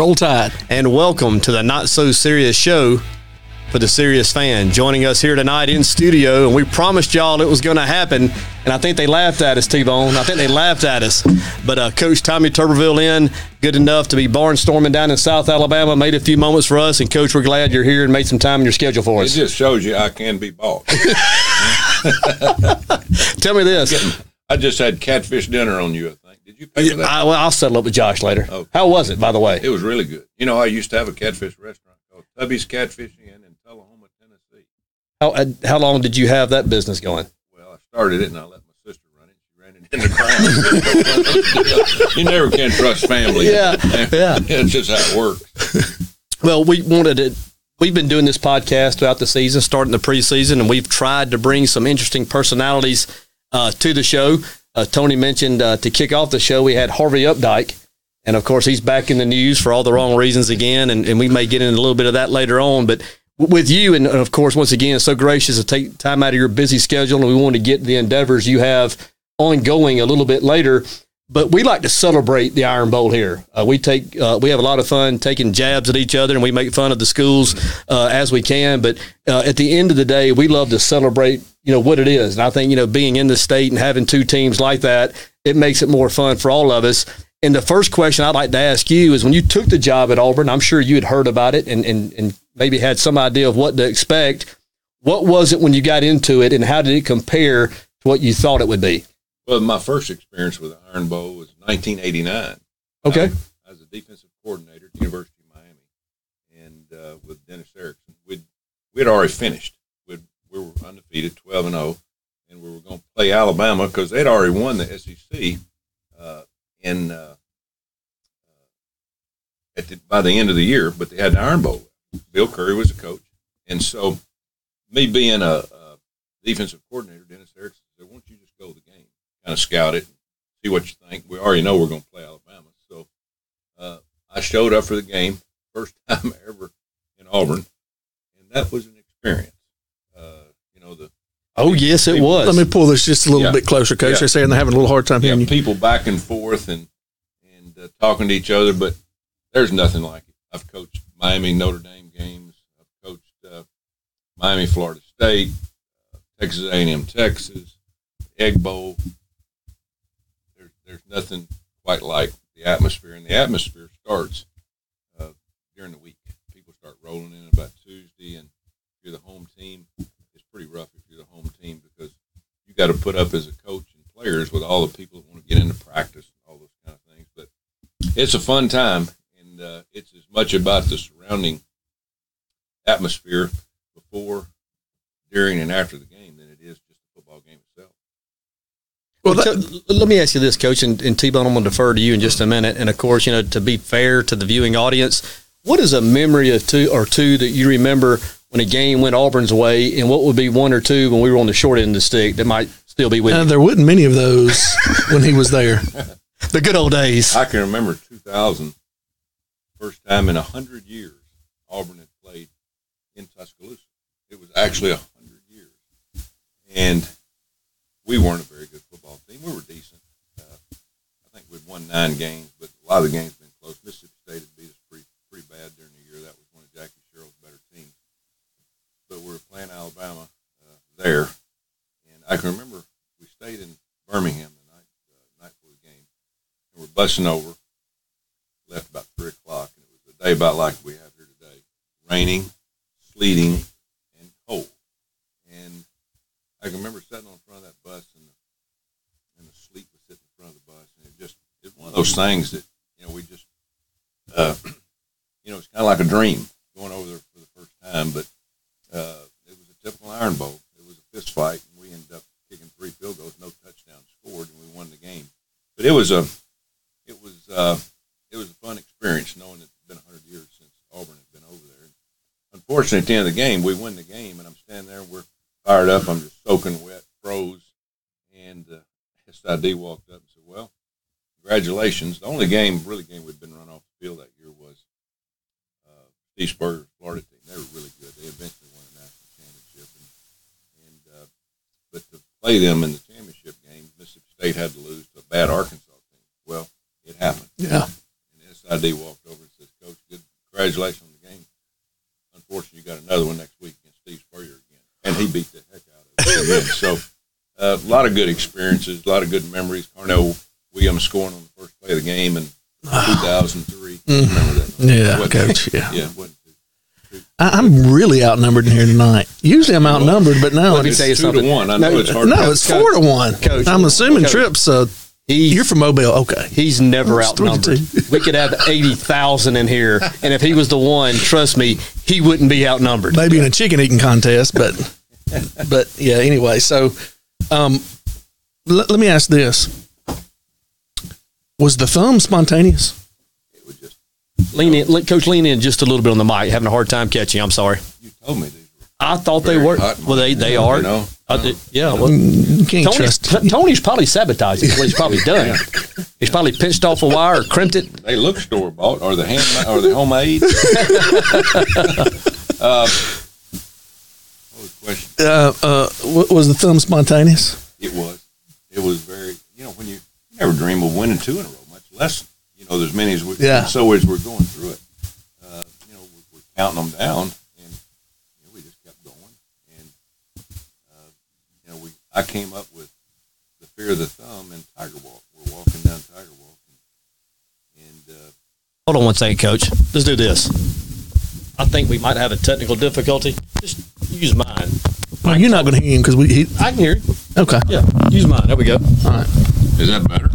Roll Tide. and welcome to the Not So Serious Show for the serious fan. Joining us here tonight in studio, and we promised y'all it was going to happen, and I think they laughed at us, T Bone. I think they laughed at us. But uh, Coach Tommy Tuberville in, good enough to be barnstorming down in South Alabama, made a few moments for us, and Coach, we're glad you're here and made some time in your schedule for us It just shows you I can be bought. Tell me this. I just had catfish dinner on you, I think. Did you pay for that? I, well, I'll settle up with Josh later. Okay. How was it, by the way? it was really good. You know, I used to have a catfish restaurant called Tubby's Catfish Inn in Tullahoma, Tennessee. How, uh, how long did you have that business going? Well, I started it and I let my sister run it. She ran it in the ground. you never can trust family. Yeah, yeah. It's just how it works. Well, we wanted to. We've been doing this podcast throughout the season, starting the preseason, and we've tried to bring some interesting personalities uh, to the show. Uh, Tony mentioned uh, to kick off the show, we had Harvey Updike, and of course, he's back in the news for all the wrong reasons again, and, and we may get into a little bit of that later on. But with you, and of course, once again, so gracious to take time out of your busy schedule, and we want to get the endeavors you have ongoing a little bit later. But we like to celebrate the Iron Bowl here. Uh, we take uh, we have a lot of fun taking jabs at each other, and we make fun of the schools uh, as we can. But uh, at the end of the day, we love to celebrate you know what it is. And I think you know being in the state and having two teams like that, it makes it more fun for all of us. And the first question I'd like to ask you is when you took the job at Auburn, I'm sure you had heard about it and, and, and maybe had some idea of what to expect. What was it when you got into it, and how did it compare to what you thought it would be? Well, my first experience with the Iron Bowl was 1989. Okay. I, I was a defensive coordinator at the University of Miami, and uh, with Dennis Erickson, we'd we'd already finished. We'd, we were undefeated, 12 and 0, and we were going to play Alabama because they'd already won the SEC. Uh, in uh, at the, by the end of the year, but they had the Iron Bowl. Bill Curry was the coach, and so me being a, a defensive coordinator, Dennis Erickson said, "Why don't you just go to the game, kind of scout it, see what you think? We already know we're going to play Alabama." So uh, I showed up for the game, first time ever in Auburn, and that was an experience. Uh, you know, the Oh yes, it was. Let me pull this just a little Yeah. bit closer, Coach. Yeah. They're saying they're having a little hard time yeah, hearing you. people back and forth and and uh, talking to each other, but there's nothing like it. I've coached Miami Notre Dame games. I've coached uh, Miami Florida State, uh, Texas A&M Texas, Egg Bowl. There's nothing quite like the atmosphere, and the atmosphere starts uh, during the week. People start rolling in about Tuesday, and if you're the home team, it's pretty rough if you're the home team because you got to put up as a coach and players with all the people that want to get into practice and all those kind of things. But it's a fun time, and uh, it's as much about the surrounding atmosphere before, during, and after the game than it is just the football game itself. Well, Well, that, t- let me ask you this, Coach, and, and T-Bone, I'm going to defer to you in just a minute. And of course, you know, to be fair to the viewing audience, what is a memory of two or two that you remember when a game went Auburn's way, and what would be one or two when we were on the short end of the stick that might still be with uh, you? there wasn't many of those when he was there. The good old days. I can remember 2000, first time in a hundred years Auburn had played in Tuscaloosa. It was actually a hundred years, and we weren't a very good football team. We were decent. Uh, I think we'd won nine games, but a lot of the games been close. Mississippi State had beat us pretty pretty bad during the year. That was one of Jackie Sherrill's better teams. But we were playing Alabama uh, there, and I can remember we stayed in Birmingham the night uh, night before the game and we're busing over. Left about three o'clock, and it was a day about like we have here today: raining, sleeting, and cold. And I can remember sitting on front of that bus, and the, and the sleet was sitting in front of the bus, and it just it's one of those things that you know we just uh, you know it's kind of like a dream going over there for the first time, but uh, it was a typical Iron Bowl. It was a fist fight, and we ended up kicking three field goals, no touchdowns scored, and we won the game. But it was a, it was, uh, it was a fun experience knowing that it's been 100 years since Auburn has been over there. Unfortunately, at the end of the game, we win the game, and I'm standing there, we're fired up. I'm just soaking wet, froze, and uh, SID walked up and said, "Well, congratulations." The only game, really game, we'd been run off the field that year was uh, Steve Spurrier's Florida team. They were really good. They eventually won a national championship, and, and uh, but to play them in the championship game, Mississippi State had to lose to a bad Arkansas team. Well, it happened. Yeah. And SID walked over and says, "Coach, good, congratulations on the game. Unfortunately, you got another one next week against Steve Spurrier again, and he beat the heck out of again." So, uh, a lot of good experiences, a lot of good memories. Carnell Williams scoring on the first play of the game in 2003. Remember that? Yeah, coach. Yeah. Yeah, I, I'm really outnumbered in here tonight. Usually I'm outnumbered, but now Let me tell you two something. to one. I know No, it's hard. no, it's four to one. Coach. I'm assuming Coach. trips. Uh, you're from Mobile, okay? He's never to outnumbered. we could have eighty thousand in here, and if he was the one, trust me, he wouldn't be outnumbered. Maybe in a chicken eating contest, but but yeah. Anyway, so um, l- let me ask this: Was the thumb spontaneous? It was just Lean in, let- coach, lean in just a little bit on the mic. Having a hard time catching. I'm sorry. you told me these I thought they were. hot. Well, they they You are. know, I did- yeah. Well, can't Tony's, trust. T- Tony's probably sabotaging. What he's probably done. He's probably pinched off a wire or crimped it. they look store bought or the hand or the homemade. uh, what was the question? Uh, uh, was the thumb spontaneous? It was. It was very. You know, when you, you never dream of winning two in a row, much less you know there's many as we. Yeah. So as we're going through it, uh, you know, we're, we're counting them down, and you know, we just kept going, and uh, you know, we. I came up with the fear of the thumb and Tiger Walk. We're walking down Tiger Walk, and, and uh, Hold on one second, coach. Let's do this. I think we might have a technical difficulty. Just use mine. Well, you're not going to hear him because we. He, I can hear you. okay. Yeah, use mine. There we go. All right. is that better?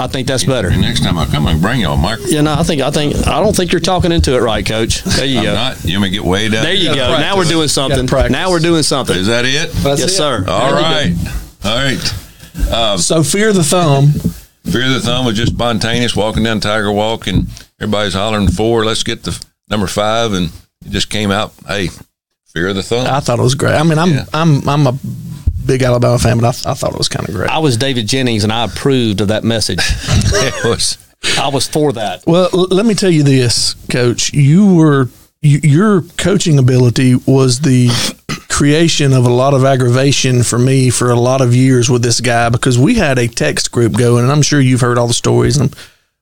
I think that's better. And next time I come, I can bring y'all a microphone. Yeah, no, I think I think I don't think you're talking into it right, coach. There you I'm go. not. You want to get way down? There you gotta go. practice. Now we're doing something. practice. Now we're doing something. Is that it? That's yes, it. sir. All There you go. right. All right. Um, so fear the thumb. Fear the thumb was just spontaneous, walking down Tiger Walk, and everybody's hollering four. Let's get the number five, and it just came out. Hey, fear of the thumb. I thought it was great. I mean, I'm Yeah. I'm I'm a big Alabama fan, but I, I thought it was kind of great. I was David Jennings, and I approved of that message. it was. I was for that. Well, l- let me tell you this, Coach. You were you, your coaching ability was the creation of a lot of aggravation for me for a lot of years with this guy because we had a text group going, and I'm sure you've heard all the stories. And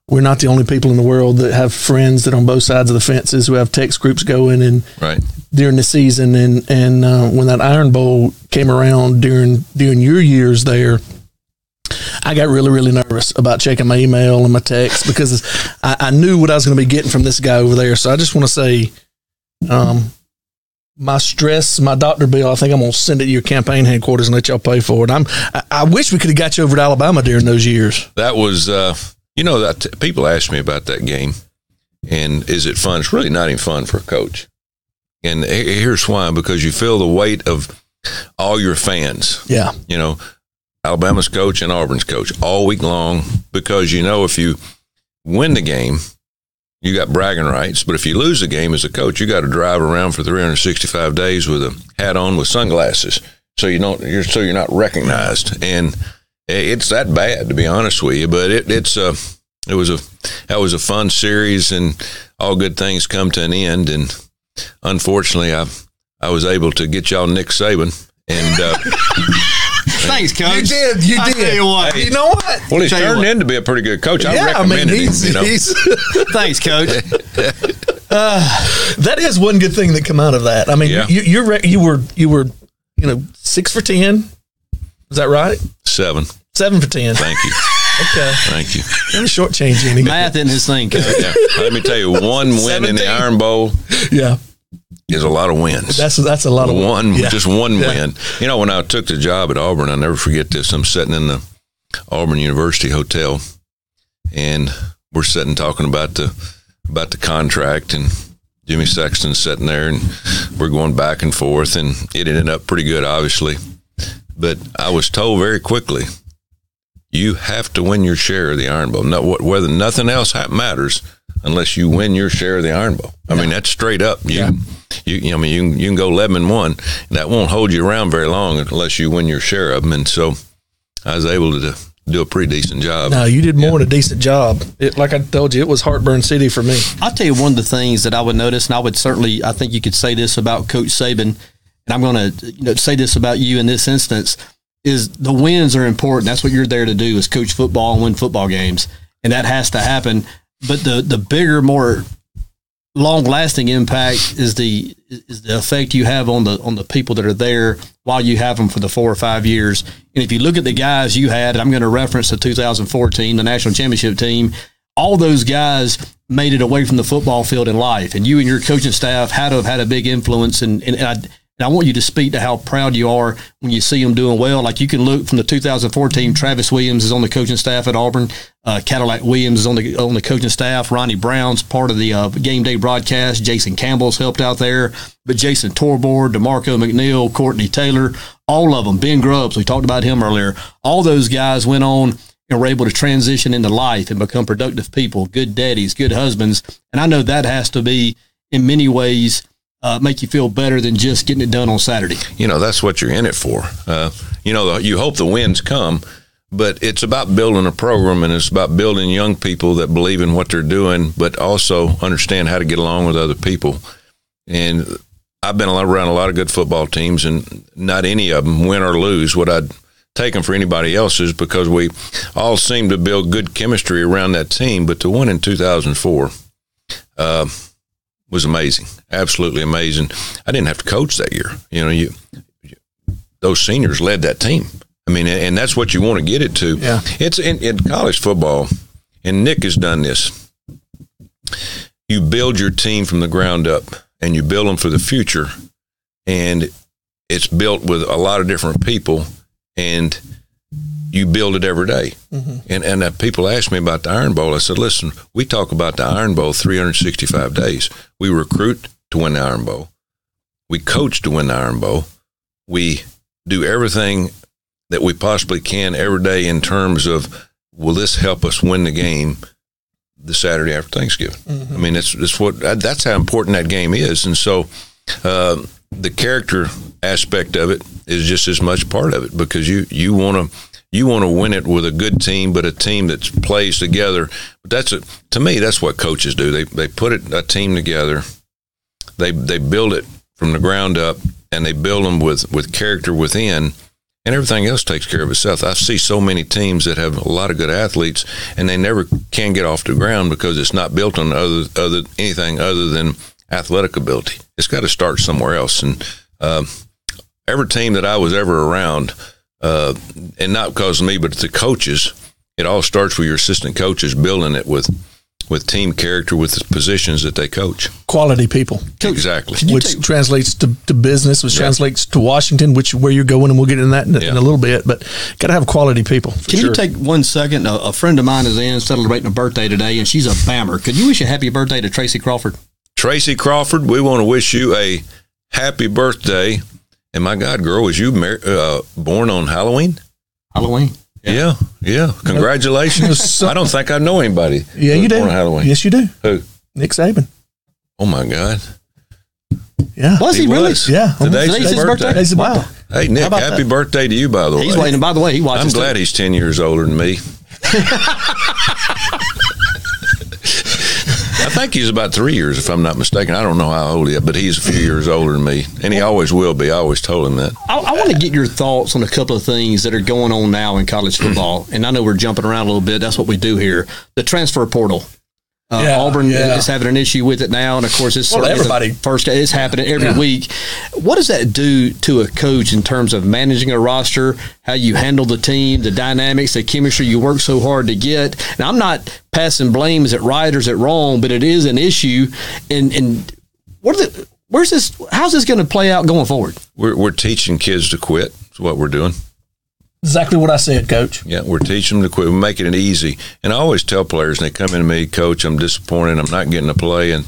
we're not the only people in the world that have friends that on both sides of the fences who have text groups going and Right. during the season and and uh, when that Iron Bowl came around during during your years there, I got really really nervous about checking my email and my text because I, I knew what I was going to be getting from this guy over there. So I just want to say, um, my stress, my doctor bill, I think I'm going to send it to your campaign headquarters and let y'all pay for it. I'm I, I wish we could have got you over to Alabama during those years. That was. Uh, you know that people ask me about that game, and is it fun? It's really not even fun for a coach. And here's why: because you feel the weight of all your fans. Yeah, you know, Alabama's coach and Auburn's coach all week long because you know if you win the game, you got bragging rights. But if you lose the game as a coach, you got to drive around for 365 days with a hat on with sunglasses, so you don't you're so you're not recognized. And it's that bad to be honest with you. But it, it's a it was a that was a fun series, and all good things come to an end. And unfortunately, I I was able to get y'all Nick Saban. And uh, Thanks, coach. You did, you I tell you what. You know what? Well, he's Tell turned what. in to be a pretty good coach. I yeah, I mean, he's, him. You know, he's Thanks, coach. that is one good thing that come out of that. I mean, Yeah. you you're you were you were you know six for ten. Is that right? seven. Seven for ten. Thank you, Okay, thank you. let me shortchange any. Math isn't his thing, coach. Yeah. Let me tell you, one win in the Iron Bowl Yeah, is a lot of wins. that's that's a lot of one, Yeah. just one Yeah. win. You know, when I took the job at Auburn, I'll never forget this. I'm sitting in the Auburn University Hotel, and we're sitting talking about the about the contract and Jimmy Sexton sitting there, and we're going back and forth, and it ended up pretty good, obviously. But I was told very quickly, you have to win your share of the Iron Bowl. No, wh- whether nothing else matters unless you win your share of the Iron Bowl. I mean, that's straight up. You, you, you, I mean, you can, you can go eleven and one, and that won't hold you around very long unless you win your share of them. And so, I was able to do a pretty decent job. No, you did more than a decent job. It, like I told you, it was heartburn city for me. I'll tell you one of the things that I would notice, and I would certainly, I think you could say this about Coach Saban, and I'm going to you know, say this about you in this instance, is the wins are important. That's what you're there to do is coach football and win football games, and that has to happen. But the the bigger, more long lasting impact is the is the effect you have on the on the people that are there while you have them for the four or five years. And if you look at the guys you had, I'm going to reference the 2014, the national championship team, all those guys made it away from the football field in life, and you and your coaching staff had to have had a big influence. And, and I and I want you to speak to how proud you are when you see them doing well. Like you can look from the 2014, Travis Williams is on the coaching staff at Auburn. Uh, Cadillac Williams is on the on the coaching staff. Ronnie Brown's part of the uh, game day broadcast. Jason Campbell's helped out there, but Jason Torbord, Demarco McNeil, Courtney Taylor, all of them. Ben Grubbs, we talked about him earlier. All those guys went on and were able to transition into life and become productive people, good daddies, good husbands. And I know that has to be in many ways uh, make you feel better than just getting it done on Saturday. you know that's what you're in it for. Uh, you know, you hope the wins come, but it's about building a program and it's about building young people that believe in what they're doing, but also understand how to get along with other people. And I've been around a lot of good football teams, and not any of them win or lose. What I'd take them for anybody else is because we all seem to build good chemistry around that team. But the one in 2004 uh, was amazing, absolutely amazing. I didn't have to coach that year. You know, you those seniors led that team. I mean, and that's what you want to get it to. Yeah. It's in, in college football, and Nick has done this. You build your team from the ground up, and you build them for the future, and it's built with a lot of different people, and you build it every day. And and uh, people ask me about the Iron Bowl. I said, listen, we talk about the Iron Bowl 365 days. We recruit to win the Iron Bowl. We coach to win the Iron Bowl. We do everything that we possibly can every day in terms of will this help us win the game the Saturday after Thanksgiving? I mean, that's that's what that's how important that game is, and so uh, the character aspect of it is just as much part of it because you you want to you want to win it with a good team, but a team that plays together. But that's a, to me that's what coaches do. They they put it a team together. They they build it from the ground up, and they build them with with character within and everything else takes care of itself. I see so many teams that have a lot of good athletes, and they never can get off the ground because it's not built on other other anything other than athletic ability. It's got to start somewhere else. And um, every team that I was ever around, uh, and not because of me, but the coaches, it all starts with your assistant coaches building it with with team character with the positions that they coach. Quality people, Exactly. which take- translates to, to business, which Yeah. translates to Washington, which where you're going, and we'll get into that in, in a little bit. But got to have quality people. Can sure. you take one second? A, a friend of mine is in celebrating a birthday today, and she's a Bammer. Could you wish a happy birthday to Tracy Crawford? Tracy Crawford, we want to wish you a happy birthday. And my God, girl, was you mar- uh, born on Halloween? Halloween. Yeah, yeah. Congratulations. I don't think I know anybody. Yeah, you was do. Born on Halloween. Yes, you do. Who? Nick Saban. Oh my God. Yeah. Was he, He really? was. Yeah. Today's, Today's his his birthday. birthday? Today's his Wow. birthday. Hey Nick, happy that? birthday to you, by the way. He's waiting. By the way, he watches. I'm too. glad he's ten years older than me. I think he's about three years, if I'm not mistaken. I don't know how old he is, but he's a few years older than me, and he always will be. I always told him that. I, I want to get your thoughts on a couple of things that are going on now in college football. and I know we're jumping around a little bit. That's what we do here. The transfer portal. Uh, Yeah, Auburn yeah. is having an issue with it now, and of course, it's Well, everybody- first. It's happening every Yeah. week. What does that do to a coach in terms of managing a roster, how you handle the team, the dynamics, the chemistry you work so hard to get? Now, I'm not passing blame. Is it right or is it wrong? But it is an issue. And and what are the where's this? How's this going to play out going forward? We're we're teaching kids to quit. That's what we're doing. Exactly what I said, Coach. Yeah, we're teaching them to quit. We're making it easy. And I always tell players, and they come in to me, Coach, I'm disappointed. I'm not getting to play. And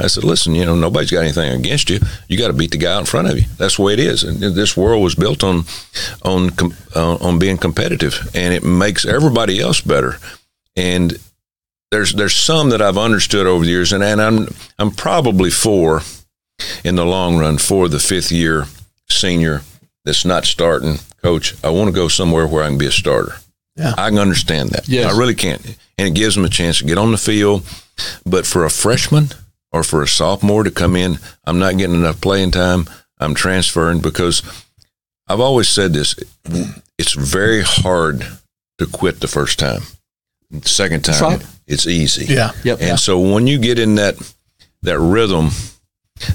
I said, listen, you know, nobody's got anything against you. You got to beat the guy out in front of you. That's the way it is. And this world was built on on uh, on being competitive, and it makes everybody else better. And there's there's some that I've understood over the years, and, and I'm I'm probably for in the long run for the fifth year senior that's not starting coach. I want to go somewhere where I can be a starter. Yeah. I can understand that. Yes. I really can't. and it gives them a chance to get on the field. But for a freshman or for a sophomore to come in, I'm not getting enough playing time. I'm transferring because I've always said this. It's very hard to quit the first time. The second time, right. it's easy. Yeah. Yep. And so when you get in that that rhythm,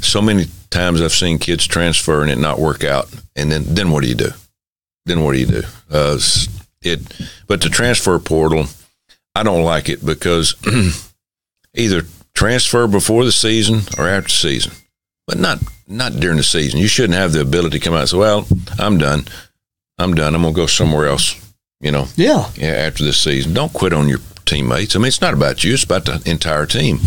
so many times I've seen kids transfer and it not work out, and then then what do you do? Then what do you do? Uh, it, but the transfer portal, I don't like it because either transfer before the season or after the season, but not not during the season. You shouldn't have the ability to come out and say, "Well, I'm done. I'm done. I'm gonna go somewhere else." You know, Yeah. yeah, after this season. Don't quit on your teammates. I mean, it's not about you; it's about the entire team.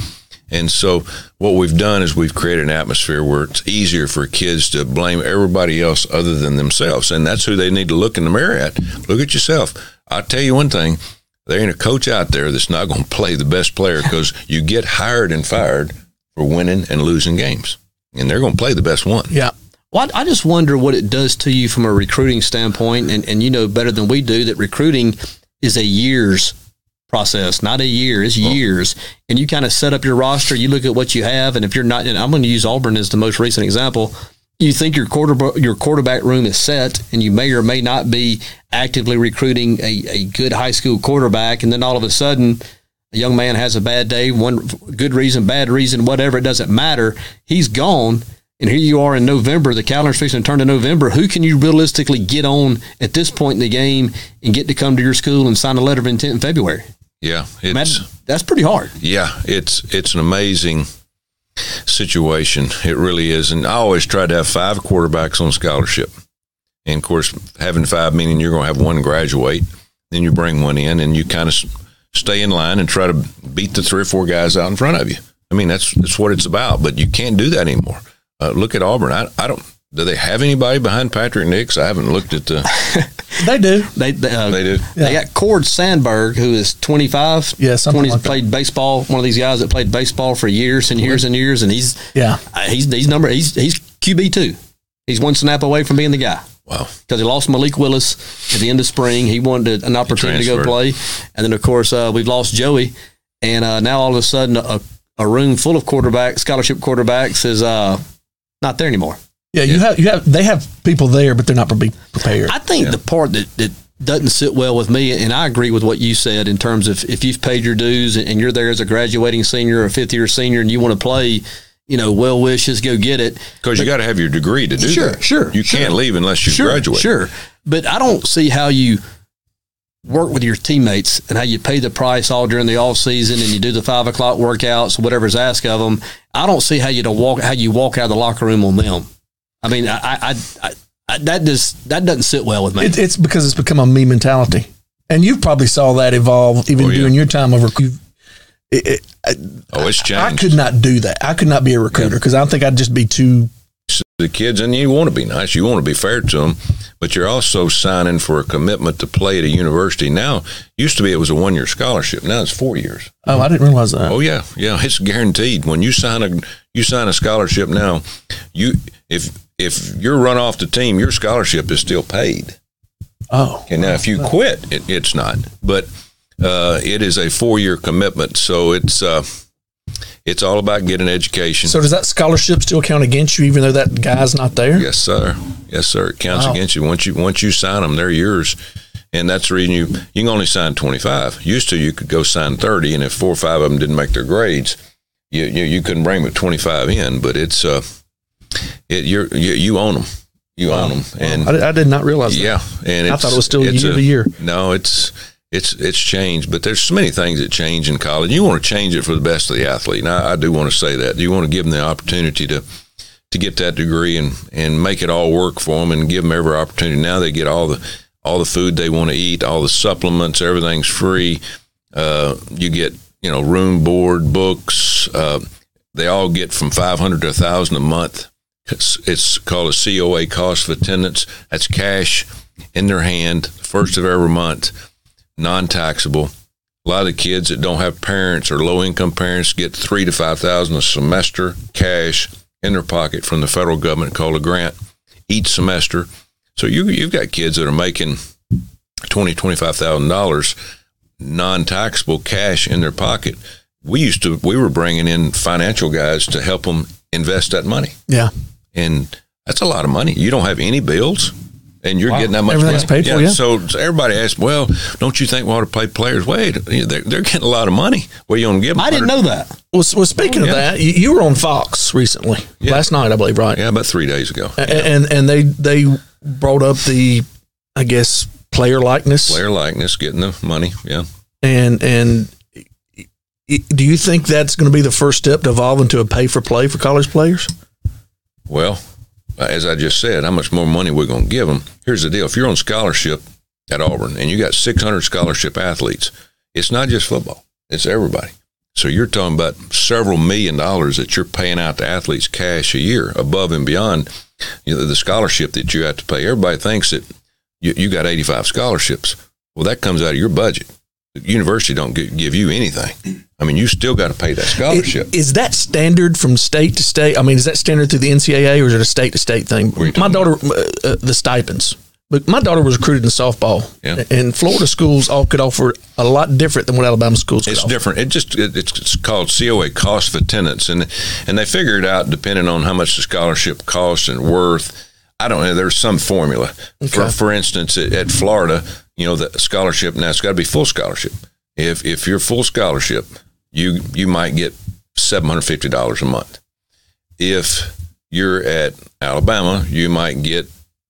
And so, what we've done is we've created an atmosphere where it's easier for kids to blame everybody else other than themselves, and that's who they need to look in the mirror at. Look at yourself. I'll tell you one thing: there ain't a coach out there that's not going to play the best player because you get hired and fired for winning and losing games, and they're going to play the best one. Yeah. Well, I I just wonder what it does to you from a recruiting standpoint, and, and you know better than we do that recruiting is a year's process, not a year, it's years. And you kind of set up your roster, you look at what you have, and if you're not, and I'm going to use Auburn as the most recent example. You think your quarterback your quarterback room is set, and you may or may not be actively recruiting a, a good high school quarterback, and then all of a sudden a young man has a bad day, one good reason, bad reason, whatever, it doesn't matter. He's gone. And here you are in November, the calendar's fixing to turn to November. Who can you realistically get on at this point in the game and get to come to your school and sign a letter of intent in February? Yeah, it's that's pretty hard. yeah, it's it's an amazing situation. It really is. And I always try to have five quarterbacks on scholarship. And of course, having five meaning you're going to have one graduate, then you bring one in, and you kind of stay in line and try to beat the three or four guys out in front of you. I mean, that's that's what it's about. But you can't do that anymore. Uh, look at Auburn. I, I don't. Do they have anybody behind Patrick Nix? I haven't looked at the. They do. They they, uh, They do. They got Cord Sandberg, who is 25. Yeah, something 20 like that. played baseball. One of these guys that played baseball for years and years and years, and he's Yeah. uh, he's he's number he's he's QB two. He's one snap away from being the guy. Wow. because he lost Malik Willis at the end of spring. He wanted an opportunity to go play, and then of course uh, we've lost Joey, and uh, now all of a sudden a, a room full of quarterbacks, scholarship quarterbacks, is uh, not there anymore. Yeah, you have you have they have people there, but they're not be prepared. I think the part that, that doesn't sit well with me, and I agree with what you said in terms of if you've paid your dues and you're there as a graduating senior or fifth year senior, and you want to play, you know, well wishes, go get it. Because you got to have your degree to do Sure, that. sure, You sure. can't leave unless you sure, graduate. Sure, but I don't see how you work with your teammates and how you pay the price all during the off season and you do the five o'clock workouts, whatever's asked of them. I don't see how you to walk how you walk out of the locker room on them. I mean, I, I, I, I that just that doesn't sit well with me. It, it's because it's become a me mentality, and you probably saw that evolve even Oh, yeah. during your time of recruit. It, it, Oh, it's changed. I could not do that. I could not be a recruiter because I don't think I'd just be too. the kids, and you want to be nice, you want to be fair to them, but you're also signing for a commitment to play at a university. Now, used to be it was a one year scholarship. Now it's four years. Oh, I didn't realize that. Oh yeah, yeah, it's guaranteed. When you sign a you sign a scholarship now, you if if you're run off the team, your scholarship is still paid. Oh, And now, if you quit, it, it's not. But uh, it is a four year commitment, so it's uh, it's all about getting education. so does that scholarship still count against you, even though that guy's not there? Yes, sir. Yes, sir. It counts Wow. against you once you once you sign them. They're yours, and that's the reason you you can only sign twenty five. Used to you could go sign thirty, and if four or five of them didn't make their grades, you you, you couldn't bring at twenty five in. But it's uh, it you're you, you own them. You own them, and I, did- I did not realize that. yeah, and I thought it was still year a- to year. No, it's it's it's changed, but there's so many things that change in college. You want to change it for the best of the athlete, and I, I do want to say that. You want to give them the opportunity to to get that degree and and make it all work for them, and give them every opportunity. Now they get all the all the food they want to eat, all the supplements, everything's free. Uh, you get you know room, board, books. Uh, They all get from 500 to 1,000 a month. It's, called a COA cost of attendance. That's cash in their hand, first of every month, non taxable. A lot of kids that don't have parents or low income parents get three to 5,000 a semester cash in their pocket from the federal government called a grant each semester. So you, you've got kids that are making twenty twenty five thousand dollars non taxable cash in their pocket. We used to we were bringing in financial guys to help them invest that money, Yeah. And that's a lot of money. You don't have any bills. And you're getting that much Everything's money. paid for, yeah. So, so everybody asks, well, don't you think we ought to pay players? Wait, they're, they're getting a lot of money. What are you going to give them? I didn't know that. Well, s- well speaking Oh, of that, you, you were on Fox recently, last night, I believe, right? Yeah, about three days ago. A- And and they they brought up the, I guess, player likeness. Player likeness, getting the money. Yeah. And and do you think that's going to be the first step to evolve into a pay for play for college players? Well, as I just said, how much more money we're going to give them? Here's the deal: if you're on scholarship at Auburn and you got 600 scholarship athletes, it's not just football; it's everybody. So you're talking about several million dollars that you're paying out to athletes cash a year, above and beyond you know, the scholarship that you have to pay. Everybody thinks that you, you got 85 scholarships. Well, that comes out of your budget. University don't gi- give you anything. I mean, you still got to pay that scholarship. I- Is that standard from state to state? I mean, is that standard through the NCAA or is it a state to state thing? My daughter, uh, uh, the stipends. But my daughter was recruited in softball, Yeah. and Florida schools all could offer a lot different than what Alabama schools could It's offer. different. It just it, it's, it's called COA cost of attendance, and and they figure it out depending on how much the scholarship costs and worth. I don't know. There's some formula. For for instance, at, at Florida, you know, the scholarship now it's got to be full scholarship. If if you're full scholarship, you you might get seven hundred fifty dollars a month. If you're at Alabama, you might get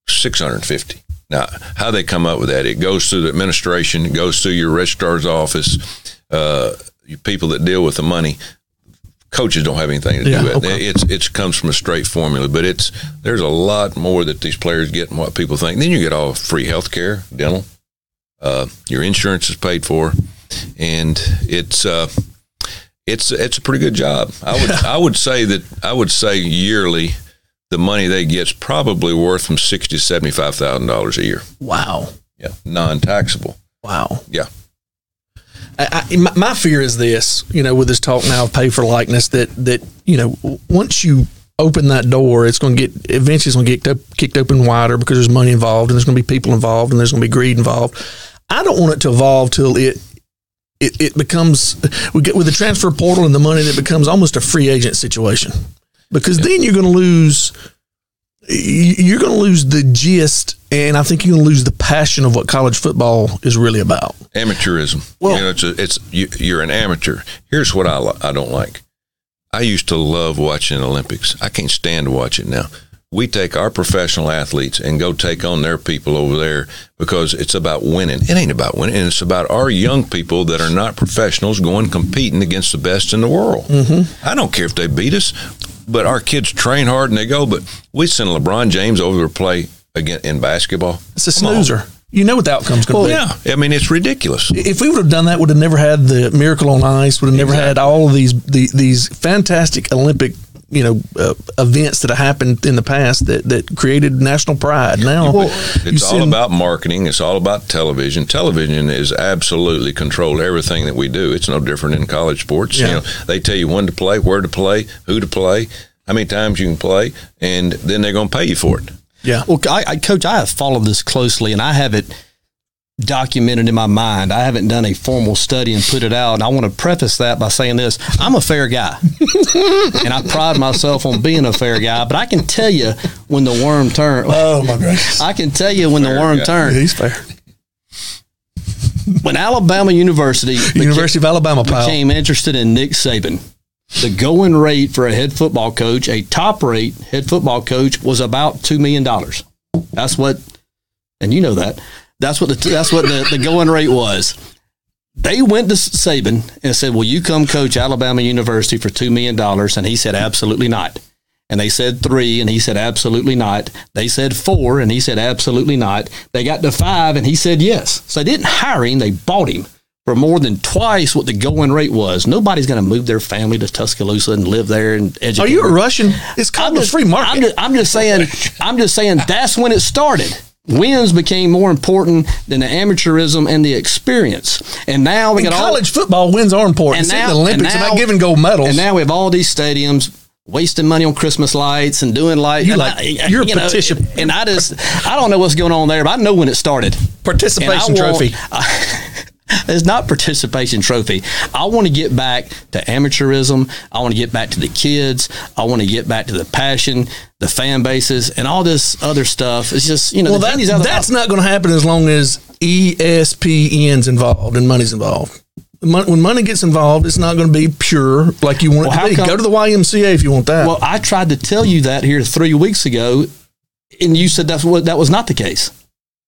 six hundred fifty. Now, how they come up with that? It goes through the administration. It goes through your registrar's office. Uh, people that deal with the money. Coaches don't have anything to do Yeah, with it. okay. It's it comes from a straight formula, but it's there's a lot more that these players get than what people think. Then you get all free health care, dental, uh, your insurance is paid for, and it's uh, it's it's a pretty good job. I would I would say that I would say yearly, the money they get's probably worth from sixty to seventy five thousand dollars a year. Wow. Yeah, non taxable. Wow. Yeah. I, I, my, my fear is this, you know, with this talk now of pay for likeness, that that you know, once you open that door, it's going to get eventually it's going to get kicked, up, kicked open wider because there's money involved and there's going to be people involved and there's going to be greed involved. I don't want it to evolve till it. It, it becomes we get with the transfer portal and the money that becomes almost a free agent situation because then you're going to lose you- you're going to lose the gist and I think you're going to lose the passion of what college football is really about. amateurism. Well- you know, it's a, it's you, you're an amateur. Here's what I I don't like. I used to love watching Olympics. I can't stand to watch it now. We take our professional athletes and go take on their people over there because it's about winning. It ain't about winning. And it's about our young people that are not professionals going competing against the best in the world. Mm-hmm. I don't care if they beat us, but our kids train hard and they go. But we send LeBron James over to play again in basketball. It's a Come on. Snoozer. You know what the outcome's going to be. Yeah, I mean it's ridiculous. If we would have done that, would have never had the Miracle on Ice. Would have never had all of these the, these fantastic Olympic you know uh, events that have happened in the past that that created national pride. Now you It's all send- about marketing. It's all about television. Television is absolutely controlled everything that we do. It's no different in college sports. Yeah. You know, they tell you when to play, where to play, who to play, how many times you can play, and then they're going to pay you for it. Yeah. Well, I, I, Coach, I have followed this closely, and I have it documented in my mind. I haven't done a formal study and put it out. And I want to preface that by saying this: I'm a fair guy, and I pride myself on being a fair guy. But I can tell you when the worm turns. Oh my goodness, I can tell you when the worm guy. turns. he's fair. When Alabama University University of Alabama, pal. became interested in Nick Saban. The going rate for a head football coach, a top rate head football coach, was about two million dollars. That's what, and you know that. That's what the that's what the, the going rate was. They went to Saban and said, "Will you come coach Alabama University for two million dollars?" And he said, "Absolutely not." And they said three, and he said, absolutely not. They said four, and he said, absolutely not. They got to five, and he said yes. So they didn't hire him, they bought him for more than twice what the going rate was. Nobody's going to move their family to Tuscaloosa and live there and educate. Are you a Russian? It's called just, free market. I'm just, I'm just saying. I'm just saying that's when it started. Wins became more important than the amateurism and the experience. And now we got all college football, wins are important. and See, now the Olympics and now- not giving gold medals. And now we have all these stadiums wasting money on Christmas lights and doing like You and like- I- you're a you know, and I just I don't know what's going on there, but I know when it started. Participation And I want- trophy. it's not participation trophy. I want to get back to amateurism. I want to get back to the kids. I want to get back to the passion, the fan bases, and all this other stuff. It's just you know well, that, that's not going to happen as long as ESPN's involved and money's involved. When money gets involved, it's not going to be pure like you want Well, it to be. come- Go to the YMCA if you want that. Well, I tried to tell you that here three weeks ago, and you said that's what that was not the case.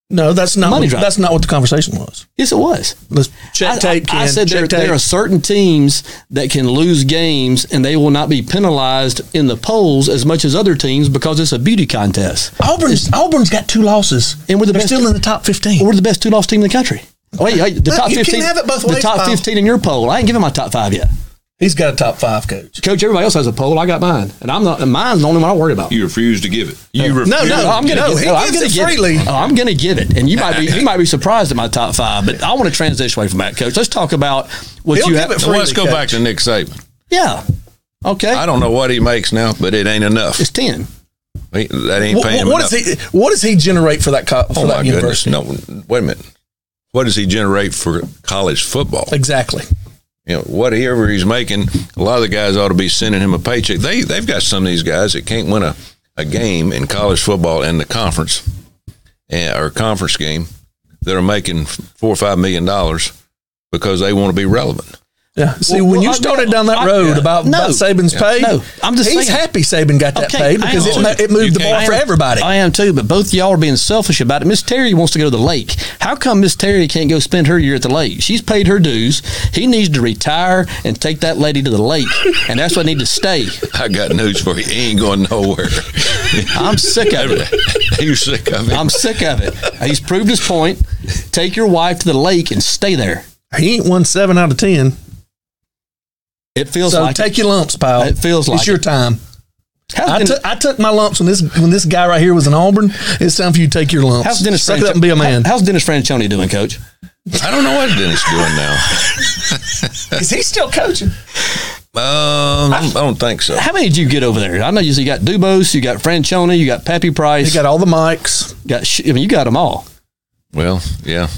No, that's not. money What, that's not what the conversation was. Yes, it was. Let's check I, tape. I, I Ken. said there, there are certain teams that can lose games and they will not be penalized in the polls as much as other teams because it's a beauty contest. Auburn's Auburn's got two losses, And we're the They're best still in the top fifteen. We're the best two loss team in the country. Wait, wait the top you fifteen. have it both the top fifteen in your poll. I ain't giving my top five yet. He's got a top five coach. Coach, everybody else has a poll. I got mine, and I'm not. And mine's the only one I worry about. You refuse to give it. You No, refuse- no, I'm gonna No, give, he no, I'm gonna it give freely. Oh, I'm gonna give it, and you might be you might be surprised at my top five. But I want to transition away from that, Coach. Let's talk about what He'll you give have. it So let's freely, go back to Nick Saban. Yeah. Okay. I don't know what he makes now, but it ain't enough. it's ten. He- that ain't What, paying him what enough. does he? What does he generate for that co- for oh that my university? goodness! No, wait a minute. What does he generate for college football? Exactly. You know, whatever he's making, a lot of the guys ought to be sending him a paycheck. They they've got some of these guys that can't win a, a game in college football in the conference eh, or conference game that are making four or five million dollars because they want to be relevant. Yeah. See, Well, when well, you I- started down that I- road yeah. about, No. about Saban's pay, No. I'm just he's saying- happy Saban got that Okay, pay because it, it moved the can't- ball for everybody. I am too, but both y'all are being selfish about it. Miss Terry wants to go to the lake. How come Miss Terry can't go spend her year at the lake? She's paid her dues. He needs to retire and take that lady to the lake, and that's why I need to stay. I got news for you. He ain't going nowhere. I'm sick of it. You're sick of it. I'm sick of it. He's proved his point. Take your wife to the lake and stay there. he ain't won seven out of ten. It feels So like take it. your lumps, pal. It feels like it's your it. time. How's I Dennis, took took my lumps when this when this guy right here was in Auburn. It's time for you to take your lumps. how's Dennis Suck it Franch- up and be a man. How's Dennis Franchione doing, Coach? I don't know what Dennis doing now. Is he still coaching? Um, I don't think so. How many did you get over there? I know you, you got Dubose, you got Franchione, you got Pappy Price, you got all the Mikes. got I mean, you got them all. Well, yeah.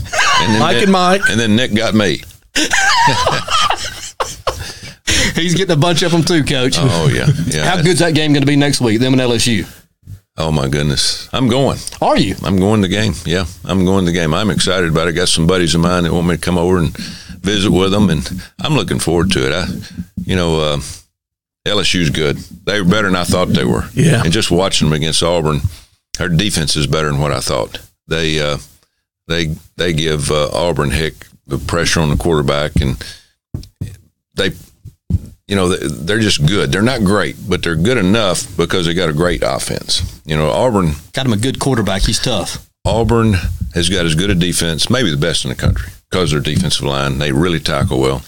And then Mike Nick- and Mike. And then Nick got me. He's getting a bunch of them too, Coach. Oh yeah, yeah. How good's that game going to be next week? Them and LSU. Oh my goodness, I'm going. Are you? I'm going to the game. Yeah, I'm going to the game. I'm excited about it. I got some buddies of mine that want me to come over and visit with them, and I'm looking forward to it. I, you know, uh, LSU's good. They were better than I thought they were. Yeah. And just watching them against Auburn, their defense is better than what I thought. They uh, they they give uh, Auburn Hick the pressure on the quarterback, and they. You know, they- they're just good. They're not great, but they're good enough because they got a great offense. You know, Auburn Got him a good quarterback. He's tough. Auburn has got as good a defense, maybe the best in the country, because their defensive line they really tackle well.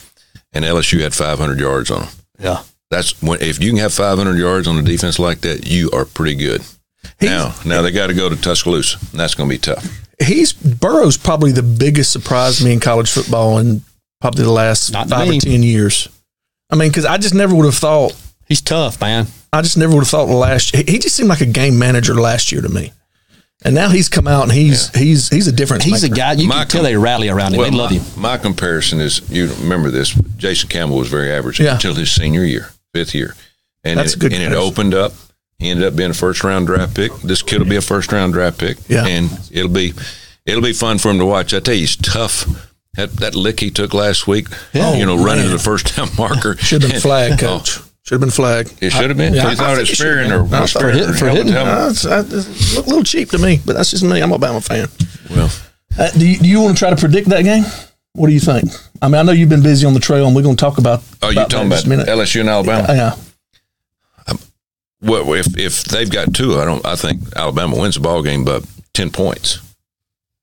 And LSU had 500 yards on them. Yeah. That's when if you can have 500 yards on a defense like that, you are pretty good. now, now they got to go to Tuscaloosa, and that's going to be tough. He's Burrow's probably the biggest surprise to me in college football in probably the last Not to five me. or ten years. I mean, because I just never would have thought. He's tough, man. I just never would have thought the last. He he just seemed like a game manager last year to me, and now he's come out and he's he's he's a different. He's a guy. You My can tell they rally around him. Well, they love my, him. my comparison is you remember this. Jason Campbell was very average Yeah. until his senior year, fifth year, and That's it, a good and it opened up. He ended up being a first round draft pick. This kid will be a first round draft pick, Yeah. and it'll be it'll be fun for him to watch. I tell you, he's tough. That, that lick he took last week, Yeah. you know, Oh, running man. to the first down marker Should have been flagged, Oh. Should have been flagged. it should have been. Yeah, I thought it should spearing or. I was thought- spearing for hit- or for hitting. Uh, it's, uh, it's a little cheap to me, but that's just me. I'm a Alabama fan. Well, Uh, do, you, do you want to try to predict that game? What do you think? I mean, I know you've been busy on the trail, and we're going to talk about. oh, you talking in about. LSU and Alabama? Yeah. Well, if if they've got two, I don't. I think Alabama wins the ball game, but ten points.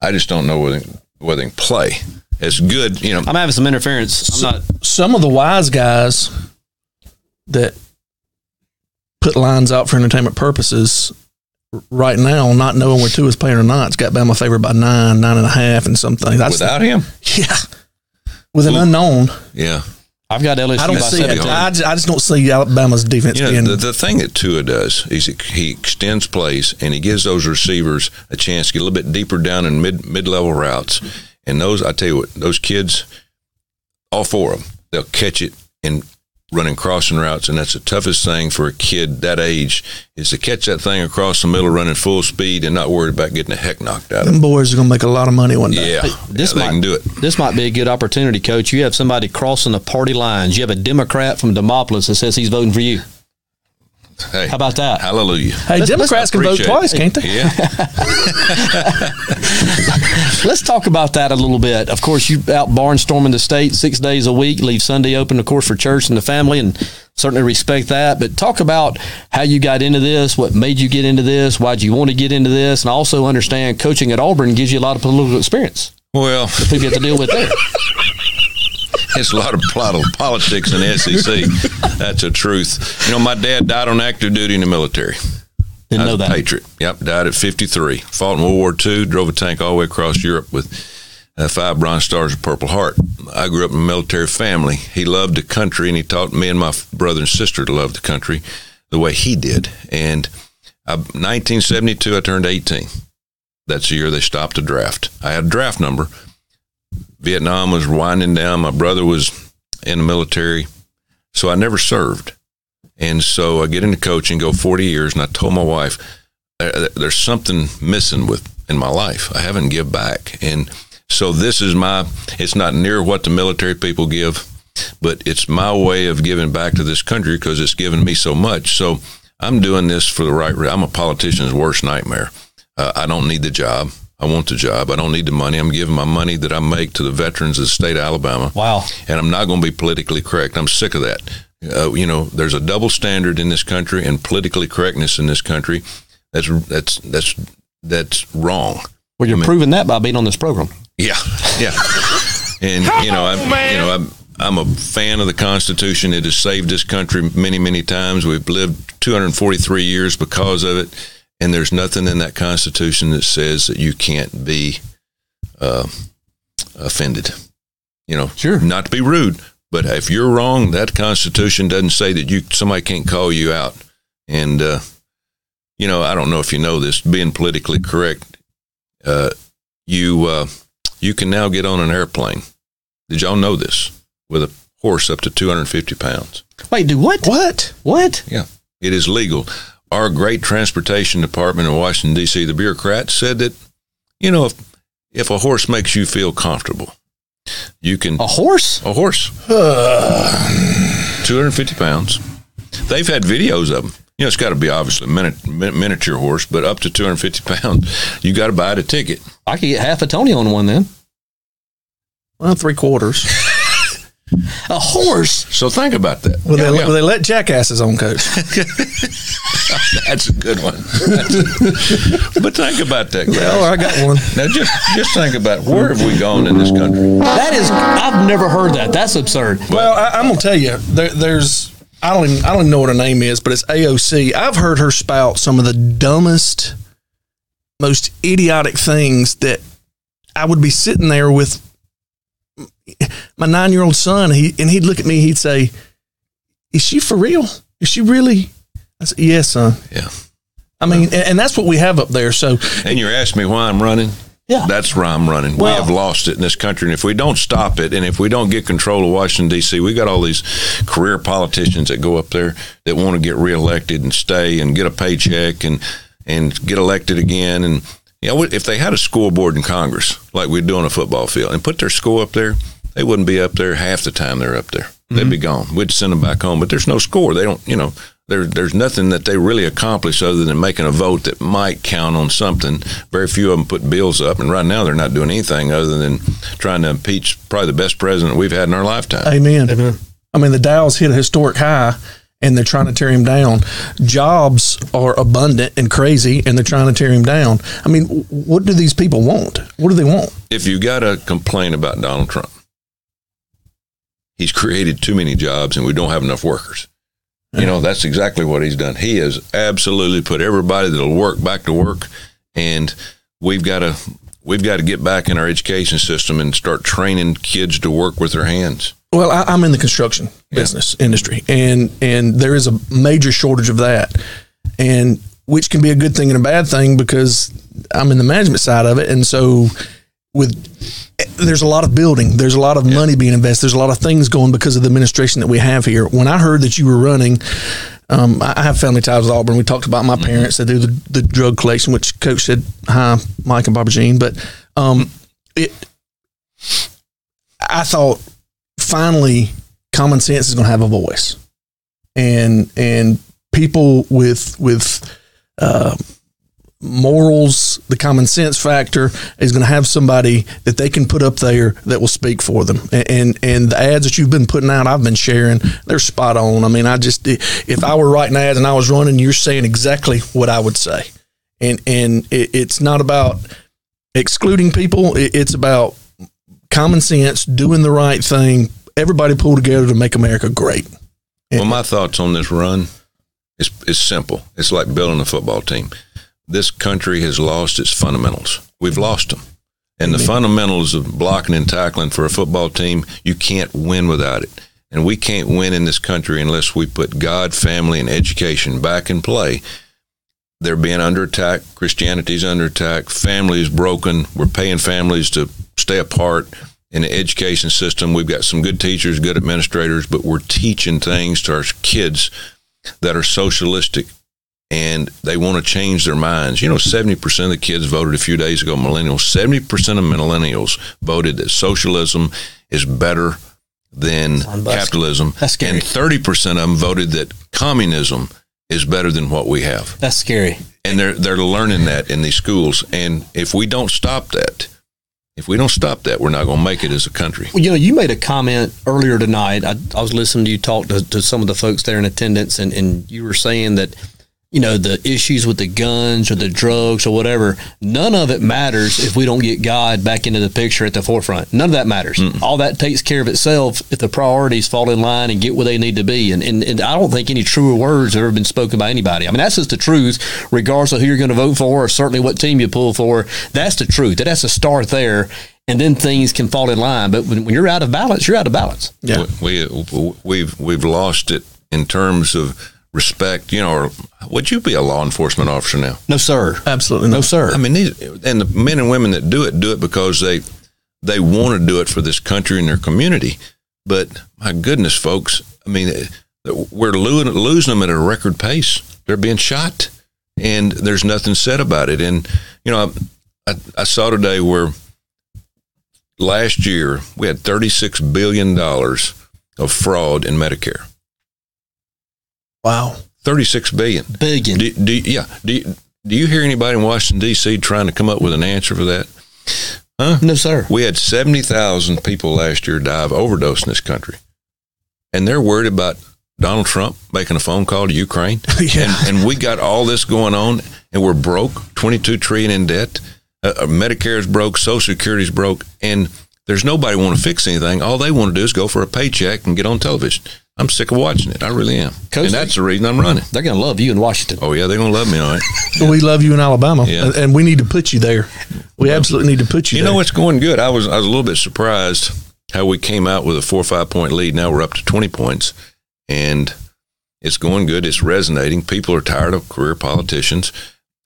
I just don't know whether whether they can play. As good. You know, I'm having some interference. I'm not. some of the wise guys that put lines out for entertainment purposes right now, not knowing where Tua is playing or not, it's got Bama favored by nine, nine and a half, and something. That's without him, yeah, with an Ooh. unknown. yeah. I've got LSU I don't by see it. I just, I just don't see Alabama's defense You know, being. the, the thing that Tua does is he, he extends plays and he gives those receivers a chance to get a little bit deeper down in mid mid level routes. And those, I tell you what, those kids, all four of them, they'll catch it and running crossing routes, and that's the toughest thing for a kid that age is to catch that thing across the middle, running full speed, and not worried about getting the heck knocked out of them it. boys are going to make a lot of money one day. Yeah, this yeah, they might- can do it. This might be a good opportunity, Coach. You have somebody crossing the party lines. You have a Democrat from Demopolis that says he's voting for you. Hey, How about that? hallelujah? Hey, Let's- Democrats can vote twice, it. can't they? Yeah, Let's talk about that a little bit. Of course, you out barnstorming the state six days a week, leave Sunday open, of course, for church and the family, and certainly respect that. But talk about how you got into this, what made you get into this, why'd you want to get into this, and also understand coaching at Auburn gives you a lot of political experience. well, People you have to deal with there. It's a lot of plot of politics in the SEC. That's a truth. You know, my dad died on active duty in the military. Didn't I know that. patriot. Yep, died at 53. Fought in World War II, drove a tank all the way across Europe with uh, five Bronze Stars and Purple Heart. I grew up in a military family. He loved the country, and he taught me and my brother and sister to love the country the way he did. And I, 1972, I turned 18. That's the year they stopped the draft. I had a draft number. Vietnam was winding down. My brother was in the military, so I never served. And so I get into coaching, go 40 years, and I told my wife, there's something missing with in my life. I haven't give back. And so this is my, it's not near what the military people give, but it's my way of giving back to this country because it's given me so much. So I'm doing this for the right reason. I'm a politician's worst nightmare. Uh, I don't need the job. I want the job. I don't need the money. I'm giving my money that I make to the veterans of the state of Alabama Wow. and I'm not going to be politically correct. I'm sick of that. Uh, you know, there's a double standard in this country and politically correctness in this country. That's that's that's that's wrong. Well, you're proving that by being on this program. Yeah, yeah. And you know, I'm you know I'm I'm a fan of the Constitution. It has saved this country many many times. We've lived 243 years because of it, and there's nothing in that Constitution that says that you can't be uh, offended. You know, Sure. Not to be rude, but if you're wrong, that Constitution doesn't say that you somebody can't call you out. And uh, you know, I don't know if you know this. Being politically correct, uh, you uh, you can now get on an airplane. Did y'all know this? With a horse up to 250 pounds. Wait, do what? What? What? Yeah, it is legal. Our great transportation department in Washington D.C., the bureaucrats said that, you know, if if a horse makes you feel comfortable, you can A horse? a horse, 250 pounds. They've had videos of them. You know, it's got to be obviously a mini- min- miniature horse, but up to 250 pounds. You got to buy the ticket. I could get half a Tony on one then. Well, three quarters. A horse? So think about that. Will, Yeah, they, yeah. will they let jackasses on, coach? That's a good one. but think about that, guys. oh, I got one. Now just just think about where have we gone in this country? That is, I've never heard that. That's absurd. Well, I, I'm gonna tell you, there, there's I don't even, I don't even know what her name is, but it's AOC. I've heard her spout some of the dumbest, most idiotic things that I would be sitting there with my nine year old son. He and he'd look at me. He'd say, "Is she for real? Is she really?" I said, "Yes, son." Yeah. I mean, and, and that's what we have up there. So And you're asking me why I'm running? Yeah. That's why I'm running. Well- we have lost it in this country. And if we don't stop it and if we don't get control of Washington, D.C., we got all these career politicians that go up there that want to get reelected and stay and get a paycheck and, and get elected again. And, you know, if they had a school board in Congress like we do on a football field and put their school up there, they wouldn't be up there half the time they're up there. They'd mm-hmm. be gone. We'd send them back home. But there's no score. They don't, you know, there, there's nothing that they really accomplish other than making a vote that might count on something. Very few of them put bills up, and right now they're not doing anything other than trying to impeach probably the best president we've had in our lifetime. Amen. Amen. I mean, the Dow's hit a historic high, and they're trying to tear him down. Jobs are abundant and crazy, and they're trying to tear him down. I mean, what do these people want? What do they want? if you got to complain about Donald Trump, he's created too many jobs and we don't have enough workers. You know, that's exactly what he's done. He has absolutely put everybody that'll work back to work, and we've got to we've got to get back in our education system and start training kids to work with their hands. Well, I, I'm in the construction business industry, and and there is a major shortage of that, and which can be a good thing and a bad thing because I'm in the management side of it, and so with there's a lot of building, there's a lot of money being invested, there's a lot of things going because of the administration that we have here. When I heard that you were running. Um, I I have family ties with Auburn. We talked about my parents that do the, the drug collection, which Coach said, "Hi, Mike and Barbara Jean." But um, it, I thought finally common sense is going to have a voice and and people with with uh, morals the common sense factor is going to have somebody that they can put up there that will speak for them and, and and the ads that you've been putting out i've been sharing they're spot on i mean i just if i were writing ads and i was running you're saying exactly what i would say and and it, it's not about excluding people it, it's about common sense doing the right thing everybody pull together to make america great Well, my thoughts on this run is is simple. It's like building a football team. This country has lost its fundamentals. We've lost them. And the fundamentals of blocking and tackling for a football team, you can't win without it. And we can't win in this country unless we put God, family, and education back in play. They're being under attack. Christianity's under attack. Families broken. We're paying families to stay apart. In the education system, we've got some good teachers, good administrators, but we're teaching things to our kids that are socialistic and they want to change their minds. You know, 70% of the kids voted a few days ago, millennials, 70% of millennials voted that socialism is better than capitalism. That's scary. And 30% of them voted that communism is better than what we have. That's scary. And they're, they're learning that in these schools. And if we don't stop that, if we don't stop that, we're not going to make it as a country. Well, you know, you made a comment earlier tonight. I, I was listening to you talk to, to some of the folks there in attendance, and, and you were saying that, you know, the issues with the guns or the drugs or whatever, none of it matters if we don't get God back into the picture at the forefront. None of that matters. All that takes care of itself if the priorities fall in line and get where they need to be. And, and, and I don't think any truer words have ever been spoken by anybody. I mean, that's just the truth, regardless of who you're going to vote for or certainly what team you pull for. That's the truth. That has to start there. And then things can fall in line. But when, when you're out of balance, you're out of balance. Yeah. We, we we've we've lost it in terms of respect. You know, or would you be a law enforcement officer now? No, sir. absolutely No, sir. I mean, these, and the men and women that do it do it because they they want to do it for this country and their community. But my goodness, folks, I mean, we're losing, losing them at a record pace. They're being shot, and there's nothing said about it. And you know, I, I, I saw today where last year we had 36 billion dollars of fraud in Medicare. Wow. 36 billion. Billion. Do, do yeah? Do you, do you hear anybody in Washington D.C. trying to come up with an answer for that? Huh? No, sir. We had seventy thousand people last year die of overdose in this country, and they're worried about Donald Trump making a phone call to Ukraine. Yeah. and, and we got all this going on, and we're broke, twenty-two trillion in debt. Uh, uh, Medicare is broke, Social Security is broke, and there's nobody want to fix anything. All they want to do is go for a paycheck and get on television. I'm sick of watching it. I really am, Coach, and that's the reason I'm running. They're going to love you in Washington. Oh yeah, they're gonna love me, all right. We love you in Alabama, Yeah. and- and we need to put you there. We absolutely need to put you, You there. know, it's going good. I was I was a little bit surprised how we came out with a four or five point lead. Now we're up to twenty points, and it's going good. It's resonating. People are tired of career politicians.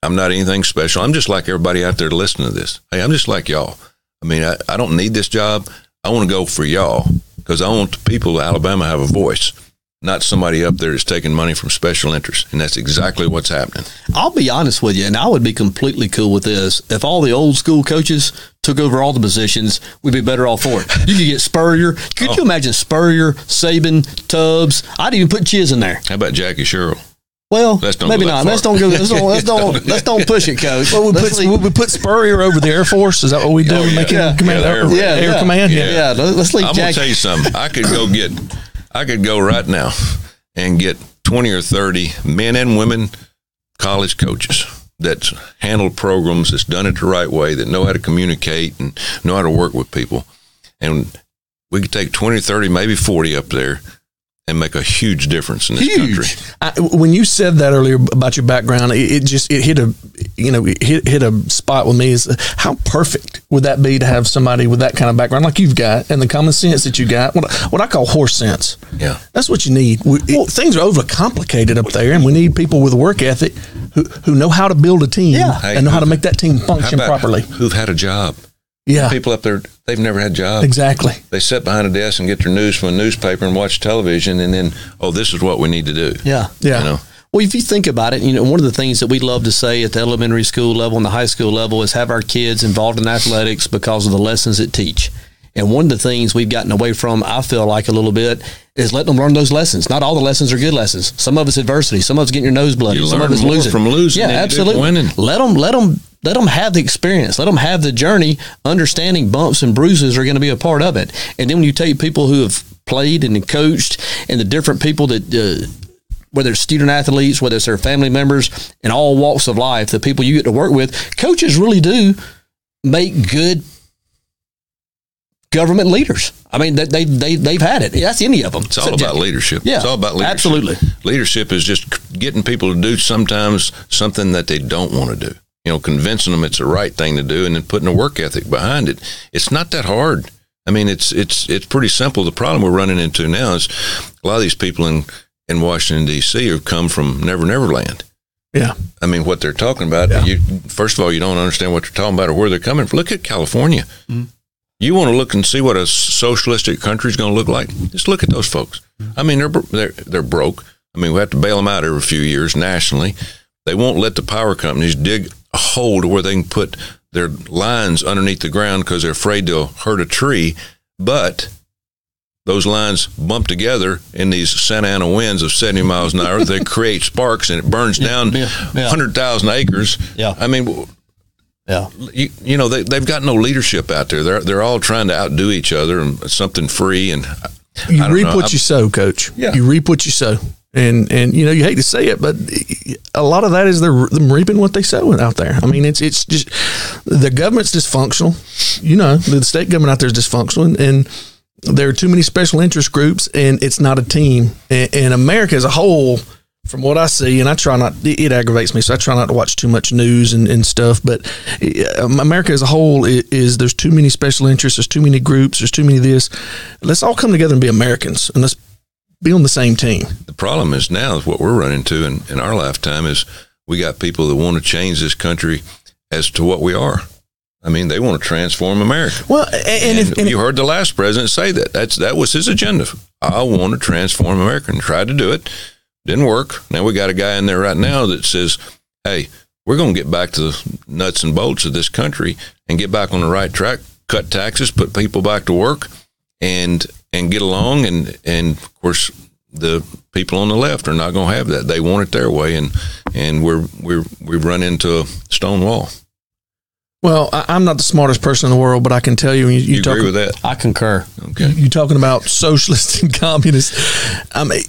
I'm not anything special. I'm just like everybody out there listening to this. Hey, I'm just like y'all. I mean, I, I don't need this job. I want to go for y'all because I want the people of Alabama to have a voice, not somebody up there that's taking money from special interests. And that's exactly what's happening. I'll be honest with you, and I would be completely cool with this. If all the old school coaches took over all the positions, we'd be better off for it. You could get Spurrier. Could Oh. you imagine Spurrier, Saban, Tubbs? I'd even put Chiz in there. How about Jackie Sherrill? Well, Let's don't maybe not. far. Let's don't go. Let's don't. Let's don't. let's don't push it, coach. Well, we Let's put, leave- we put Spurrier over the Air Force. Is that what we do? Oh, yeah. Make him Yeah. command, Yeah, air, the yeah, air yeah. command. yeah, let's leave I'm Jack. gonna tell you something. I could go get, I could go right now and get 20 or 30 men and women college coaches that's handled programs, that's done it the right way, that know how to communicate and know how to work with people. And we could take 20, 30, maybe 40 up there and make a huge difference in this country. I, when you said that earlier about your background, it, it just it hit a you know it hit hit a spot with me. Is how perfect would that be to have somebody with that kind of background like you've got and the common sense that you got? What, what I call horse sense. Yeah. That's what you need. We, it- things are overcomplicated up there, and we need people with work ethic who, who know how to build a team Yeah. Hey, and know how to make that team function properly. Who've had a job? Yeah, People up there, they've never had jobs. exactly. They sit behind a desk and get their news from a newspaper and watch television, and then, oh, this is what we need to do. Yeah. Yeah. You know, Well, if you think about it, you know, one of the things that we love to say at the elementary school level and the high school level is have our kids involved in athletics because of the lessons it teach. And one of the things we've gotten away from, I feel like a little bit, is letting them learn those lessons. Not all the lessons are good lessons. Some of it's adversity. Some of it's getting your nose bloody. You some learn of it's losing. from losing Yeah, than you do absolutely. winning. Let them, let them, let them have the experience. Let them have the journey. Understanding bumps and bruises are going to be a part of it. And then when you take people who have played and coached and the different people that. Uh, whether it's student athletes, whether it's their family members, in all walks of life, the people you get to work with, coaches really do make good government leaders. I mean, they, they, they, they've had it. That's any of them. it's all about leadership. Yeah, it's all about leadership. absolutely. Leadership is just getting people to do sometimes something that they don't want to do. You know, convincing them it's the right thing to do, and then putting a work ethic behind it. It's not that hard. I mean, it's it's it's pretty simple. The problem we're running into now is a lot of these people in in Washington D.C. have come from Never Never Land. Yeah, I mean, what they're talking about. Yeah. You first of all, you don't understand what they're talking about or where they're coming from. Look at California. Mm-hmm. You want to look and see what a socialistic country is going to look like. Just look at those folks. Mm-hmm. I mean, they're they're they're broke. I mean, we have to bail them out every few years nationally. They won't let the power companies dig a hole to where they can put their lines underneath the ground because they're afraid they'll hurt a tree. But those lines bump together in these Santa Ana winds of 70 miles an hour. They create sparks and it burns down yeah, yeah. 100,000 acres. Yeah. I mean, Yeah. you, you know, they, they've got no leadership out there. They're, they're all trying to outdo each other and something free. And you I don't reap know. what I'm- you sow, Coach. Yeah. you reap what you sow, and and you know you hate to say it, but a lot of that is they're them reaping what they sow out there. I mean, it's it's just the government's dysfunctional. You know, the state government out there is dysfunctional, and, and there are too many special interest groups, and it's not a team. And, and America as a whole, from what I see, and I try not, it, aggravates me, so I try not to watch too much news and, and stuff. But uh, America as a whole is, is there's too many special interests, there's too many groups, there's too many this. Let's all come together and be Americans, and let's be on the same team. the problem is now is what we're running into in, in our lifetime is we got people that want to change this country as to what we are. I mean, they want to transform America. Well, and, and, if, and you heard the last president say that. That's that was his agenda. I want to transform America and tried to do it. Didn't work. Now we got a guy in there right now that says, "Hey, we're going to get back to the nuts and bolts of this country and get back on the right track. Cut taxes, put people back to work, and and get along." And and of course, the people on the left are not going to have that. They want it their way, and and we're we're we've run into a stone wall. well, I, I'm not the smartest person in the world, but I can tell you, when you, You, you talk, agree with that? I concur. Okay. you are talking about socialists and communists. I mean,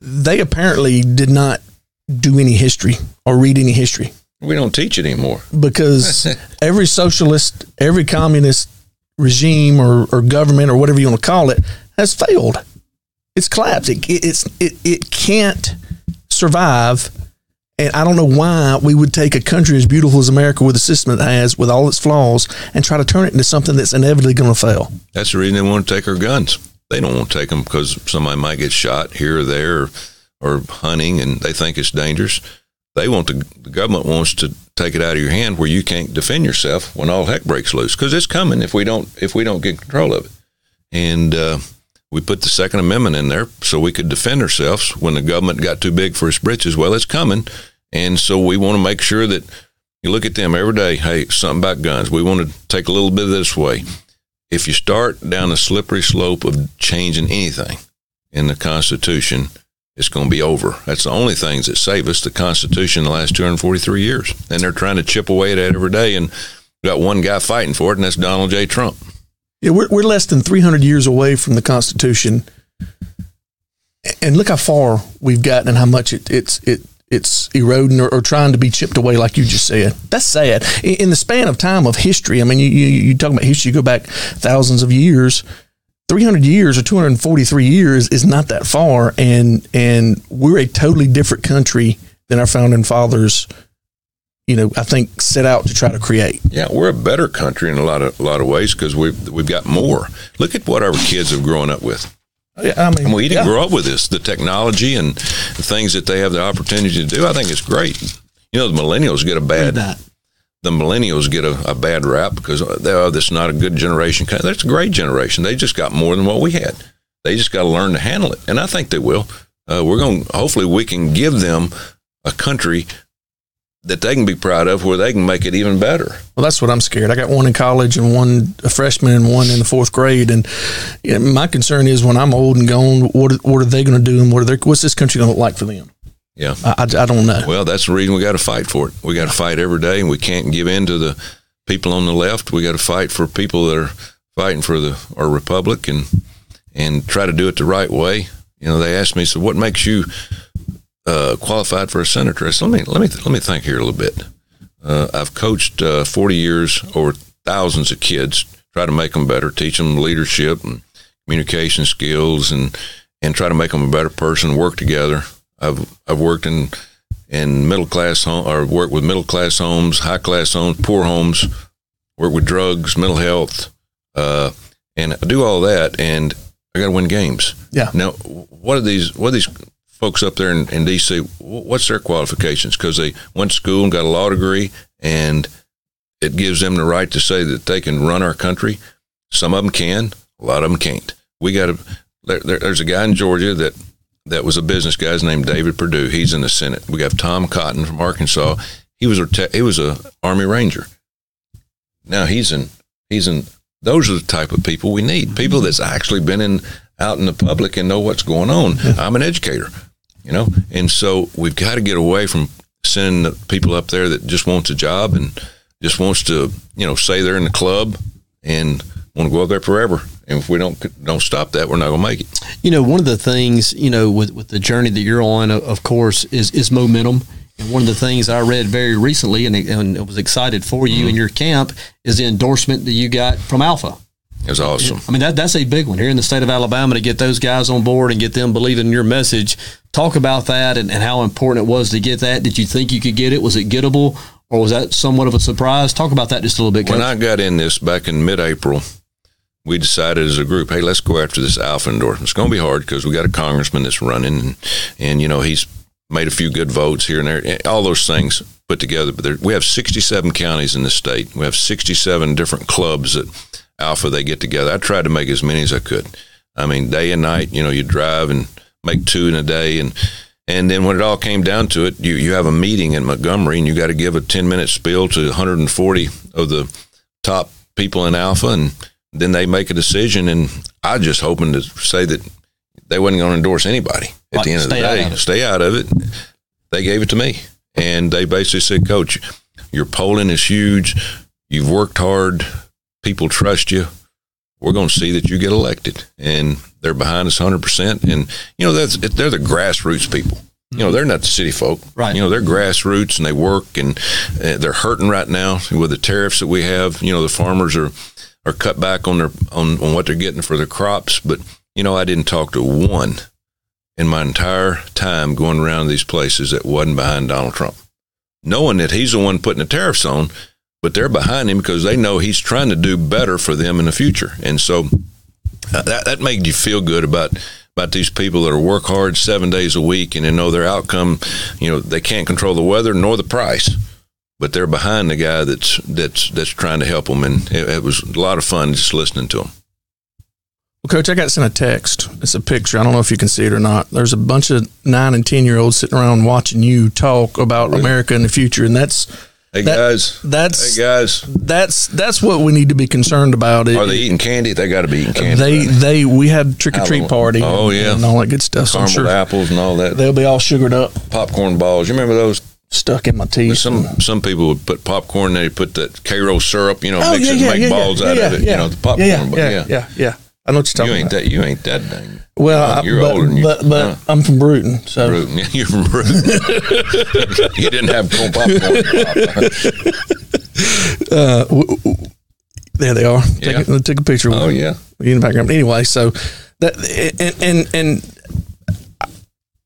they apparently did not do any history or read any history We don't teach it anymore. because every socialist, every communist regime or, or government or whatever you want to call it has failed. It's collapsed. It, it, it's it, it can't survive. And I don't know why we would take a country as beautiful as America with the system it has, with all its flaws, and try to turn it into something that's inevitably going to fail. That's the reason they want to take our guns. They don't want to take them because somebody might get shot here or there or, or hunting and they think it's dangerous. They want to, the government wants to take it out of your hand where you can't defend yourself when all heck breaks loose because it's coming if we don't if we don't get control of it. And uh, we put the Second Amendment in there so we could defend ourselves when the government got too big for its britches. Well, it's coming, and so we want to make sure that you look at them every day. Hey, something about guns. We want to take a little bit of this way if you start down a slippery slope of changing anything in the Constitution, it's going to be over. That's the only things that save us, the Constitution, the last 243 years. And they're trying to chip away at it every day. And got one guy fighting for it, and that's Donald J. Trump. Yeah, we're, we're less than 300 years away from the Constitution. and look how far we've gotten and how much it, it's it it's eroding or, or trying to be chipped away, like you just said. That's sad. In, in the span of time of history, I mean, you you, you talk about history, you go back thousands of years. 300 years or 243 years is not that far and and we're a totally different country than our founding fathers you know i think set out to try to create Yeah, we're a better country in a lot of a lot of ways because we've we've got more. Look at what our kids have grown up with. Oh, yeah, I mean, we didn't yeah. grow up with this, the technology and the things that they have the opportunity to do. I think it's great. You know, the millennials get a bad. The millennials get a, a bad rap because they oh, this is not a good generation. That's a great generation. They just got more than what we had. They just got to learn to handle it, and I think they will. Uh, we're going. Hopefully, we can give them a country that they can be proud of, where they can make it even better. Well, that's what I'm scared. I got one in college and one a freshman and one in the fourth grade. And you know, my concern is when I'm old and gone, what what are they going to do and what are they, what's this country going to look like for them? Yeah. I, I, don't know. Well, that's the reason we got to fight for it. We got to fight every day, and we can't give in to the people on the left. We got to fight for people that are fighting for the our republic and and try to do it the right way. You know, they asked me, so what makes you uh, qualified for a senator? I said, let me let me let me think here a little bit. Uh, I've coached uh, 40 years over thousands of kids, try to make them better, teach them leadership and communication skills, and and try to make them a better person. Work together. I've I've worked in in middle class home or worked with middle class homes, high class homes, poor homes. Work with drugs, mental health, uh, and I do all that, and I got to win games. Yeah. Now, what are these? What are these folks up there in, in D.C.? What's their qualifications? Because they went to school and got a law degree, and it gives them the right to say that they can run our country. Some of them can, a lot of them can't. We got to. There, there, there's a guy in Georgia that that was a business guy. His name David Perdue. He's in the Senate. We have Tom Cotton from Arkansas. He was a te- he was a Army Ranger. Now he's in he's in. Those are the type of people we need. People that's actually been in out in the public and know what's going on. I'm an educator, you know, and so we've got to get away from sending the people up there that just wants a job and just wants to you know say they're in the club and want to go up there forever. And if we don't don't stop that, we're not going to make it. You know, one of the things you know with with the journey that you're on, of- course, is is momentum. And one of the things I read very recently, and, and was excited for you in mm-hmm. your camp, is the endorsement that you got from ALFA. It's awesome. I mean, that that's a big one here in the state of Alabama to get those guys on board and get them believing your message. Talk about that and, and how important it was to get that. Did you think you could get it? Was it gettable? Or was that somewhat of a surprise? Talk about that just a little bit, When I got in this back in mid-April, we decided as a group, hey, let's go after this ALFA endorsement. It's going to be hard because we got a congressman that's running, and, and you know he's made a few good votes here and there, and all those things put together. But there, we have 67 counties in the state. We have 67 different clubs that ALFA they get together. I tried to make as many as I could. I mean, day and night. You know, you drive and make two in a day, and and then when it all came down to it, you you have a meeting in Montgomery, and you got to give a 10 minute spiel to 140 of the top people in ALFA, and then they make a decision. And I just hoping to say that they wasn't going to endorse anybody at Like, the end of the stay out day. of. Stay out of it. They gave it to me, and they basically said, "Coach, your polling is huge. You've worked hard. People trust you. We're going to see that you get elected." And they're behind us 100. percent And you know that's they're the grassroots people. You know, they're not the city folk. Right. You know, they're grassroots and they work and uh, they're hurting right now with the tariffs that we have. You know, the farmers are are cut back on their on, on what they're getting for their crops. But you know, I didn't talk to one in my entire time going around these places that wasn't behind Donald Trump, knowing that he's the one putting the tariffs on, but they're behind him because they know he's trying to do better for them in the future. And so uh, that that made you feel good about about these people that are work hard seven days a week and they know their outcome. You know, they can't control the weather nor the price. But they're behind the guy that's that's that's trying to help them, and it, it was a lot of fun just listening to them. Well, Coach, I got sent a text. It's a picture. I don't know if you can see it or not. There's a bunch of nine and ten year olds sitting around watching you talk about America in the future, and that's Hey That- guys, that's hey guys, that's that's what we need to be concerned about. It, are they eating candy? They got to be eating candy. they right? they we had trick or treat party. Oh, and- yeah. and all that good stuff. So caramel sure apples and all that. they'll be all sugared up, popcorn balls. You remember those? Stuck in my teeth. Some some people would put popcorn. They put that Karo syrup, you know, Oh, mix yeah, it, yeah, and make yeah, balls out of it. You know, the popcorn. yeah, but yeah, yeah, yeah. I know what you're talking You ain't about. that. You ain't that dang. well. I- You're but, older than you. but, but Huh. I'm from Brewton, so Brewton. You're from Brewton. you didn't have corn popcorn. uh, w- w- there they are. Take, Yeah. a, take a picture. oh yeah. in the background. Anyway, so that and and and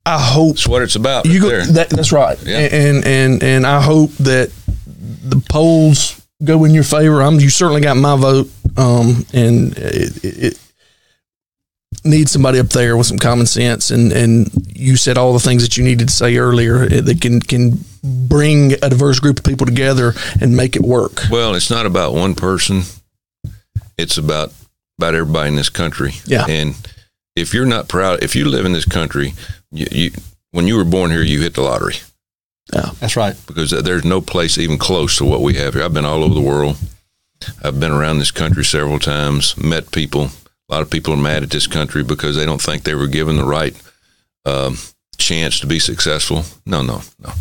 I hope That's what it's about. you go. there. That, that's right. Yeah. And and and I hope that the polls go in your favor. I'm. You certainly got my vote. Um, and it, it, it needs somebody up there with some common sense. And and you said all the things that you needed to say earlier eh, that can can bring a diverse group of people together and make it work. Well, it's not about one person. It's about about everybody in this country. Yeah. And if you're not proud, if you live in this country, you, you when you were born here, you hit the lottery Yeah, That's right. because there's no place even close to what we have here. I've been all over the world. I've been around this country several times, met people. A lot of people are mad at this country because they don't think they were given the right um, chance to be successful. No, no, no.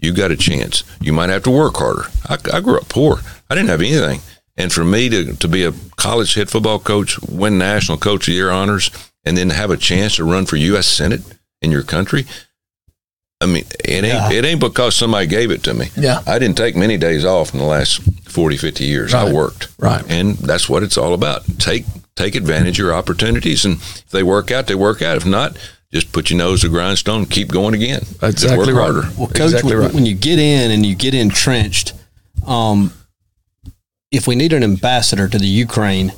You got a chance. You might have to work harder. I, I grew up poor. I didn't have anything. And for me to, to be a college head football coach, win national coach of the year honors, and then have a chance to run for U.S. Senate in your country, I mean, it ain't Yeah. it ain't because somebody gave it to me. Yeah. I didn't take many days off in the last 40, 50 years. I worked. Right. And that's what it's all about. Take take advantage of your opportunities. And if they work out, they work out. If not, just put your nose to the grindstone, keep going again. Exactly work right. harder. Well, coach, Exactly when, right. when you get in and you get entrenched, um, if we need an ambassador to the Ukraine,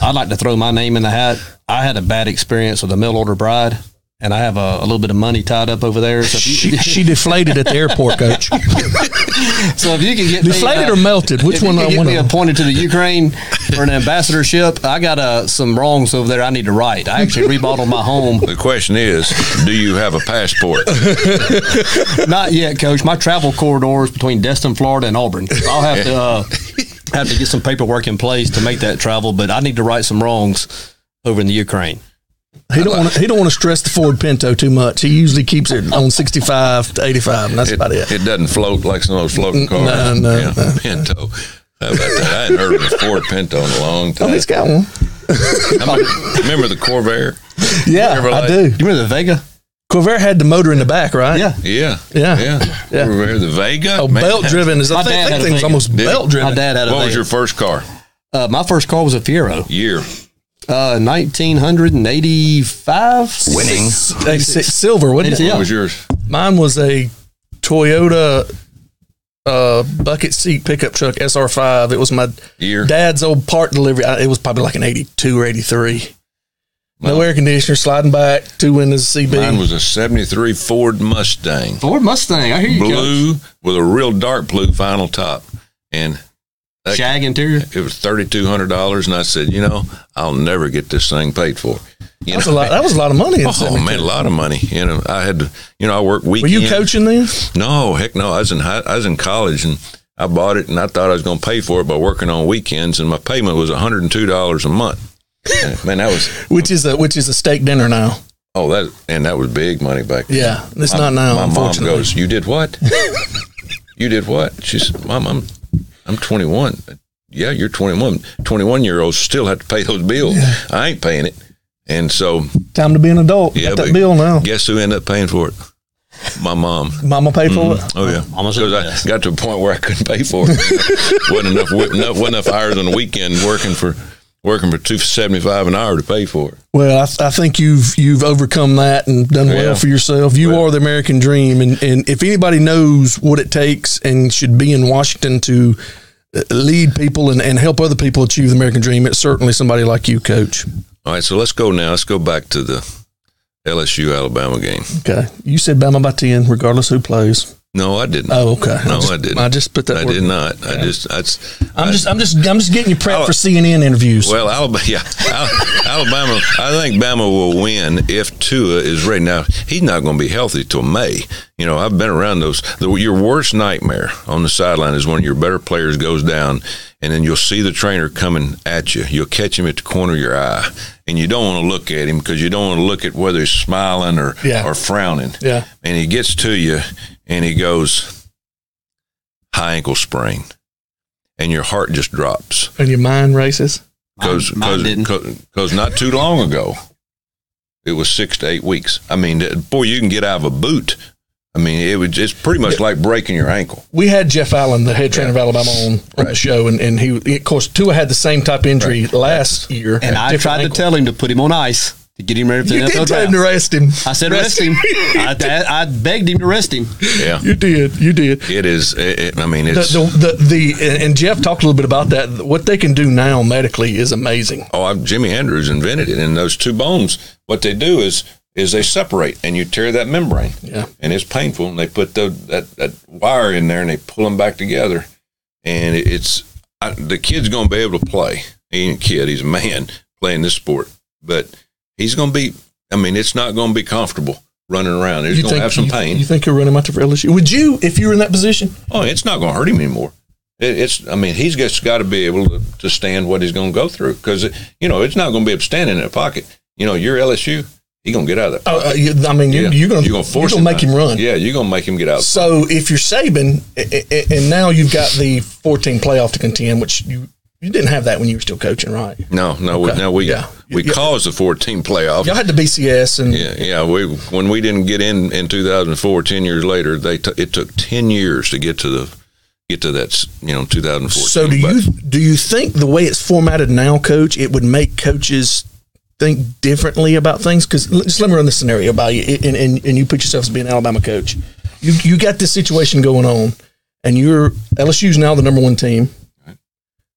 I'd like to throw my name in the hat. I had a bad experience with a mail order bride, and I have a, a little bit of money tied up over there. So She, you, she deflated at the airport, coach. so if you can get me, Deflated uh, or melted? Which one? I can get want me appointed to the Ukraine for an ambassadorship, I got uh, some wrongs over there I need to right. I actually remodeled my home. The question is, do you have a passport? Not yet, Coach. My travel corridor is between Destin, Florida, and Auburn. I'll have to uh, have to get some paperwork in place to make that travel, but I need to right some wrongs over in the Ukraine. He don't want to, he don't want to stress the Ford Pinto too much. He usually keeps it on sixty five to eighty five, and that's It, about it. it doesn't float like some of those floating mm, cars. no, no, yeah, no. Pinto. How about that? I hadn't heard of a Ford Pinto in a long oh, time. Oh, time. he's got one. I remember, remember the Corvair? Yeah, I do. You remember the Vega? Corvair had the motor in the back, right? Yeah. Yeah. Yeah. Yeah. Yeah. Corvair, the Vega. Oh, Man, belt driven is. I My think, dad I had a think thing's almost Did belt driven. My dad had a What was Vega. your first car? Uh, my first car was a Fiero, Year. uh, 1985. Winning. A six silver, wasn't it? Yeah. What was yours? Mine was a Toyota uh, bucket seat pickup truck SR5. It was my Year. dad's old part delivery. I- It was probably like an 82 or 83. No Mine- air conditioner, sliding back, two windows, CB. Mine was a 73 Ford Mustang. Ford Mustang. I hear you, Blue with a real dark blue final top. And that, Shag interior. it was $3,200. And I said, you know, I'll never get this thing paid for. You that, was a lot, that was a lot of money. In Oh man, a lot of money. You know, I had to. You know, I worked weekends. Were you coaching then? No, heck no. I was in high, I was in college and I bought it and I thought I was going to pay for it by working on weekends and my payment was one hundred and two dollars a month. And, man, that was Which is a which is a steak dinner now. oh that and that was big money back then. Yeah, it's My- not now. My mom unfortunately. goes, "You did what? you did what?" She said, "Mom, I'm I'm 21." Yeah, you're 21. 21 year olds still have to pay those bills. I ain't paying it, and so Time to be an adult. Yeah, Got that bill now. guess who ended up paying for it? My mom. Mama paid for it. Mm-hmm. Oh yeah, Mama's because best. I got to a point where I couldn't pay for it. wasn't enough, enough wasn't enough hours on the weekend working for working for two seventy five an hour to pay for it. Well, I, th- I think you've you've overcome that and done well Yeah. for yourself. You Well- are the American dream, and and if anybody knows what it takes and should be in Washington to uh, lead people and, and help other people achieve the American dream, it's certainly somebody like you, Coach. All right, so let's go now. Let's go back to the LSU Alabama game. Okay, you said Bama by ten, regardless who plays. No, I didn't. Oh, okay. No, just, I didn't. I just put that. I did not. I just I- just, I'm just, I'm just getting you prepped I'll- for CNN interviews. Well, Alabama, yeah, Alabama. I think Bama will win if Tua is ready. Now he's not going to be healthy till May. You know, I've been around those. The, your worst nightmare on the sideline is when your better players goes down, and then you'll see the trainer coming at you. You'll catch him at the corner of your eye, and you don't want to look at him because you don't want to look at whether he's smiling or Yeah. or frowning. yeah, And he gets to you, and he goes high ankle sprain, and your heart just drops and your mind races. because didn't. too long ago, it was six to eight weeks. I mean, that- boy, you can get out of a boot. I mean, it was it's pretty much like breaking your ankle. we had Jeff Allen, the head trainer of Alabama, on, on the show, and, and he, of course, Tua had the same type of injury last year. And I different tried ankle. to tell him to put him on ice to get him ready for the You NFL did tell draft. him to rest him. I said rest him. I, I, I begged him to rest him. Yeah, You did. You did. it is. It, it- I mean, The, it's. the, the, the and Jeff talked a little bit about that. What they can do now medically is amazing. oh, I, Jimmy Andrews invented it, and those two bones. What they do is is they separate, and you tear that membrane. Yeah. and it's painful. And they put the, that that wire in there, and they pull them back together, and it, it's I, the kid's going to be able to play. He ain't a kid; he's a man playing this sport, but he's going to be. I mean, it's not going to be comfortable running around. He's going to have some you, pain. You think he'll run him out for LSU? Would you, if you were in that position? oh, it's not going to hurt him anymore. It, it's. I mean, he's just got to be able to, to stand what he's going to go through because you know it's not going to be stand in that pocket. You know, you're LSU. He's going to get out of that. Uh, Pocket. uh, I mean, you, Yeah. you're going You're gonna force to make him run. Yeah, you're going to make him get out. So if you're Saban, a- a- and now you've got the 14 playoff to contend, which you you didn't have that when you were still coaching, right? No, no, we, no, we Yeah. we Yeah. caused the 14 playoff. Y'all had the BCS, and Yeah, yeah. We when we didn't get in in 2004, 10 years later, they t- it took 10 years to get to the get to that you know 2014. so do but- you do you think the way it's formatted now, Coach, it would make coaches think differently about things? Because just let me run this scenario by you, and, and and you put yourself as being an Alabama coach. You you got this situation going on, and you're LSU's now the number one team.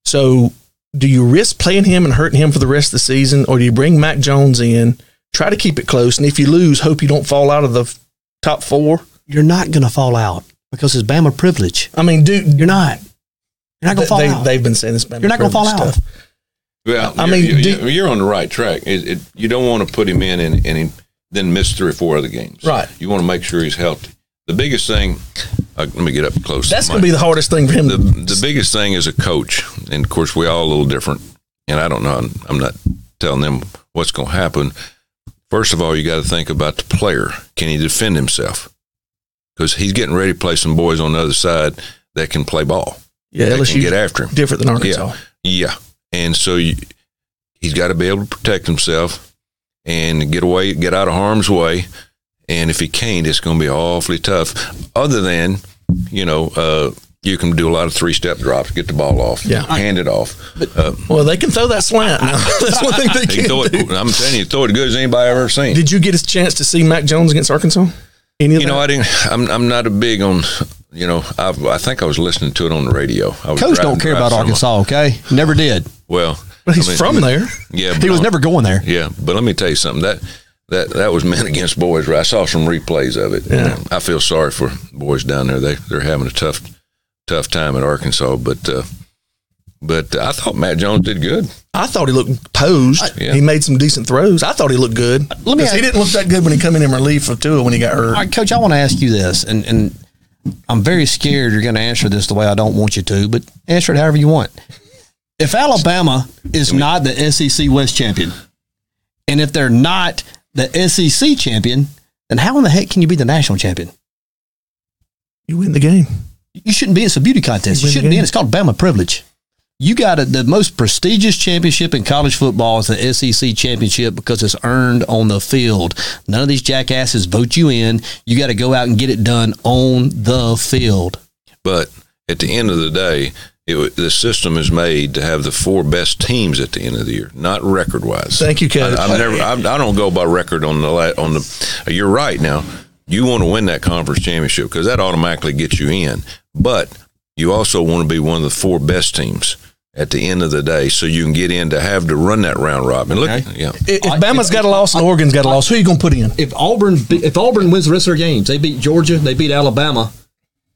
So do you risk playing him and hurting him for the rest of the season, or do you bring Mac Jones in, try to keep it close, and if you lose, hope you don't fall out of the f- top four? You're not going to fall out because it's Bama privilege. I mean, dude, You're not. You're not going to fall they, out. They've been saying this. Bama You're not gonna fall privilege out. stuff. Well, I I mean, mean, you're, do- you're on the right track. It, it, you don't want to put him in and, and then miss three or four other games. Right. You want to make sure he's healthy. The biggest thing. Uh, let me get up close. That's going to be the hardest thing for him. the, the biggest thing as a coach, and of course we all a little different, and I don't know. I'm, I'm not telling them what's going to happen. First of all, you got to think about the player. Can he defend himself? Because he's getting ready to play some boys on the other side that can play ball. Yeah, LSU can get after him. different than Arkansas. Yeah, and so you, he's got to be able to protect himself and get away, get out of harm's way. And if he can't, it's going to be awfully tough. Other than, you know, uh, you can do a lot of three step drops, get the ball off, Yeah. hand it off. Uh, Well, they can throw that slant now. That's one thing they he can can throw it. do. I'm telling you, throw it good as anybody I've ever seen. Did you get a chance to see Mac Jones against Arkansas? Any of you that? know, I didn't. I'm, I'm not a big on. You know, I, I think I was listening to it on the radio. I was Coach driving- don't care about somewhere. Arkansas, okay? Never did. Well, but he's I mean, from there. Yeah, He was but- never going there. Yeah, but let me tell you something. That that that was men against boys. Right? I saw some replays of it. Yeah. I feel sorry for boys down there. They they're having a tough tough time at Arkansas. But uh, but I thought Matt Jones did good. I thought he looked posed. Yeah. He made some decent throws. I thought he looked good. Let me 'Cause he didn't look that good when he come in in relief for Tua when he got hurt. All right, Coach, I want to ask you this, and, and I'm very scared you're going to answer this the way I don't want you to, but answer it however you want. If Alabama is not the SEC West champion, and if they're not the SEC champion, then how in the heck can you be the national champion? You win the game. You shouldn't be. It's a beauty contest. You You shouldn't be in. It's called Bama privilege. You got a, the most prestigious championship in college football is the SEC championship because it's earned on the field. None of these jackasses vote you in. You got to go out and get it done on the field. But at the end of the day, it, the system is made to have the four best teams at the end of the year, not record wise. Thank you, Coach. I, I've never. I, I don't go by record on the la- on the. You're right. Now you want to win that conference championship because that automatically gets you in. But you also want to be one of the four best teams at the end of the day, so you can get in to have to run that round robin. Look, Okay. yeah. If, if I- Bama's got a loss and Oregon's got a loss, who are you going to put in? If Auburn if Auburn wins the rest of their games, they beat Georgia, they beat Alabama,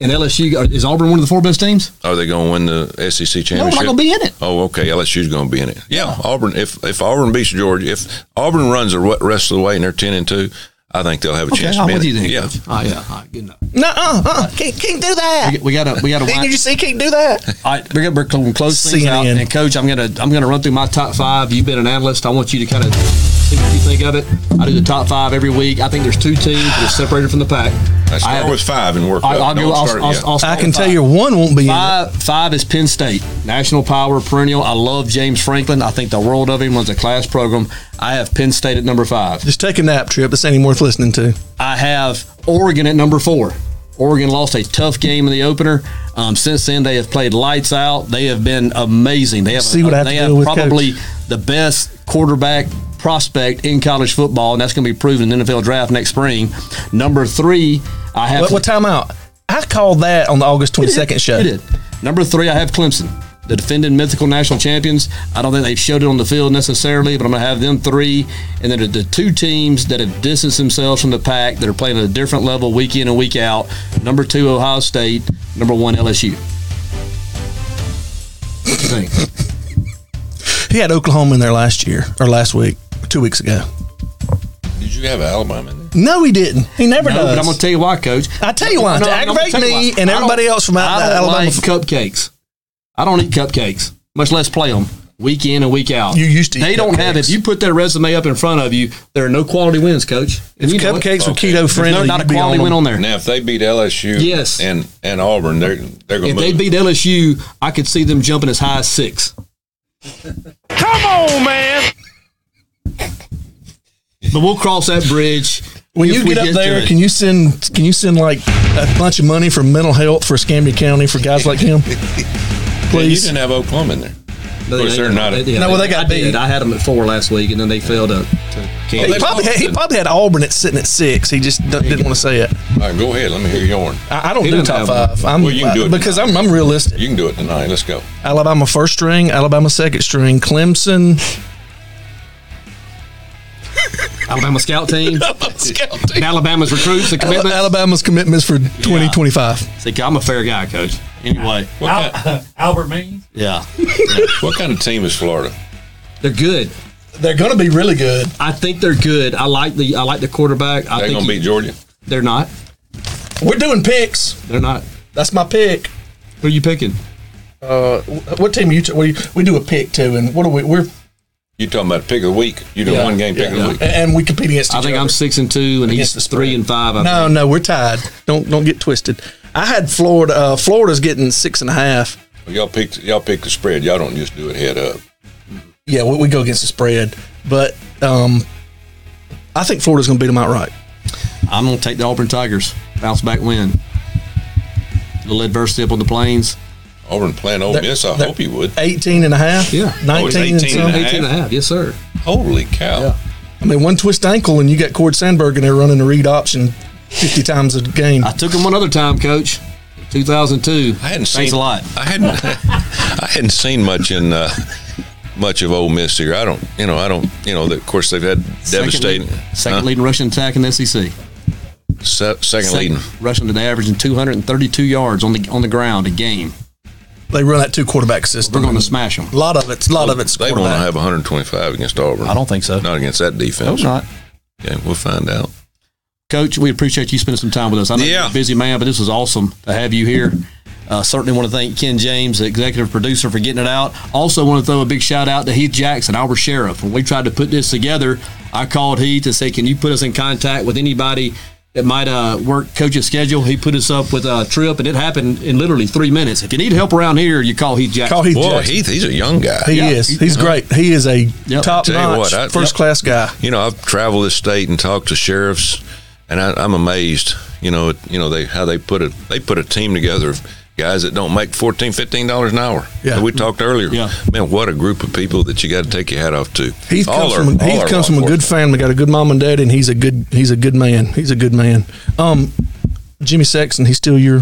and LSU is Auburn one of the four best teams? Are they going to win the SEC No, championship? we're not going to be in it. Oh, okay. LSU's going to be in it. Yeah, Auburn. If if Auburn beats Georgia, if Auburn runs the re- rest of the way and they're ten and two, I think they'll have a Okay, chance. I'm to with win you it. then. Yeah. Coach. Oh yeah, all right, good enough. No, uh, uh, can't, can't do that. We got to we got to. Did you see? Can't do that. All right, we're gonna we're close things out. CNN. And coach, I'm gonna I'm gonna run through my top five. You've been an analyst. I want you to kind of See what you think of it. I do the top five every week. I think there's two teams that are separated from the pack. I start have- with five and work I, up. I'll, Don't go, I'll, start I'll, yet. I'll start I can tell you one won't be in it. Five, five is Penn State, national power, perennial. I love James Franklin. I think the world of him. Runs a class program. I have Penn State at number five. Just take a nap trip. This ain't even worth listening to. I have Oregon at number four. Oregon lost a tough game in the opener. Um, since then, they have played lights out. They have been amazing. They have See what I have they to have deal with, probably Coach. the best quarterback prospect in college football, and that's going to be proven in the NFL draft next spring. Number three, I have What, what time out? I called that on the August 22nd show. It did. Number three, I have Clemson, the defending mythical national champions. I don't think they've showed it on the field necessarily, but I'm going to have them three. And then the, two teams that have distanced themselves from the pack that are playing at a different level week in and week out. Number two, Ohio State. Number one, LSU. What you think? He had Oklahoma in there last year or last week, two weeks ago. Did you have Alabama in there? No, he didn't. He never No, does. but I'm going to tell you why, Coach. I tell you why, No, to I'm aggravate tell me and everybody else from out I don't Alabama. like cupcakes. I don't eat cupcakes, much less play them week in and week out. You used to eat They don't have. cupcakes. If you put their resume up in front of you, there are no quality wins, Coach. And if you know it. cupcakes were Okay. keto friendly, no, not a quality on win on there. Now, if they beat LSU Yes. and, and Auburn, they're they're going If to they beat LSU, I could see them jumping as high as six. Come on, man. But we'll cross that bridge When you we get up there, can you send can you send like a bunch of money for mental health for Escambia County for guys like him? Yeah, you didn't have Oklahoma in there. They- course, they- they're not a- yeah, No, well, they got I did. beat. I had them at four last week, and then they failed to, to Well, He probably, had, he probably had Auburn at sitting at six. He just don't- didn't want to say it. All right, go ahead. Let me hear yours. I, I don't He do doesn't top have five. I'm, Well, you can do it because. I'm, I'm realistic. You can do it tonight. Let's go. Alabama first string, Alabama second string, Clemson. Alabama scout team, and Alabama's recruits and commitments. Alabama's commitments for 2025. See, I'm a fair guy, Coach. Anyway, What, kind, Albert Means. yeah, what kind of team is Florida? they're good. They're going to be really good. I think they're good. I like the I like the quarterback. I They're think going to he- beat Georgia. They're not. We're doing picks. They're not. That's my pick. Who are you picking? Uh, what team are you? T- what do you we do a pick too, and what are we? We're You talking about pick of the week? You do Yeah, one game pick of yeah. the week. and we compete against each I think other. I'm six and two, and Against he's the three and five. I No, think. no, we're tied. Don't don't get twisted. I had Florida. Uh, Florida's getting six and a half. Well, y'all pick y'all pick the spread. Y'all don't just do it head up. Yeah, we, we go against the spread, but um, I think Florida's going to beat them outright. I'm going to take the Auburn Tigers. Bounce back win. A little adversity up on the plains. Auburn playing Ole They're- Miss. I hope you would. 18 and a half. Yeah. Oh, 19 and 18 some. and a half. 18 and a half. Yes, sir. Holy cow! Yeah. I mean, one twist ankle and you got Cord Sandberg in they're running the read option 50 times a game. I took him one other time, Coach. 2002. I hadn't Thanks seen a lot. I hadn't I hadn't seen much in uh, much of Ole Miss here. I don't, you know, I don't, you know. Of course, they've had devastating Second, second huh? leading rushing attack in the SEC. Se- second, leading. rushing to the averaging 232 yards on the on the ground a game. They run that two quarterback system. We're going to smash them. A lot of it's a lot of it's They want to have 125 against Auburn. I don't think so. Not against that defense. Hope not. Yeah, we'll find out. Coach, we appreciate you spending some time with us. I know Yeah. you're a busy man, but this was awesome to have you here. Uh, certainly want to thank Ken James, the executive producer, for getting it out. Also want to throw a big shout out to Heath Jackson, our sheriff. When we tried to put this together, I called Heath and said, "Can you put us in contact with anybody that might uh, work Coach's schedule?" He put us up with a trip, and it happened in literally three minutes. If you need help around here, you call Heath Jackson. Call Heath Boy, Jackson. Heath, he's a young guy. He Yeah. is. He's great. He is a Yep. top notch, what, I- first class guy. You know, I've traveled this state and talked to sheriffs, and I, I'm amazed. You know, you know they how they put a they put a team together of guys that don't make 14 15 dollars an hour. Yeah. we talked earlier. Yeah. man, what a group of people that you got to take your hat off to. Heath All comes are- from Heath comes from a good family. Got a good mom and dad, and he's a good he's a good man. He's a good man. Um, Jimmy Sexton, he's still your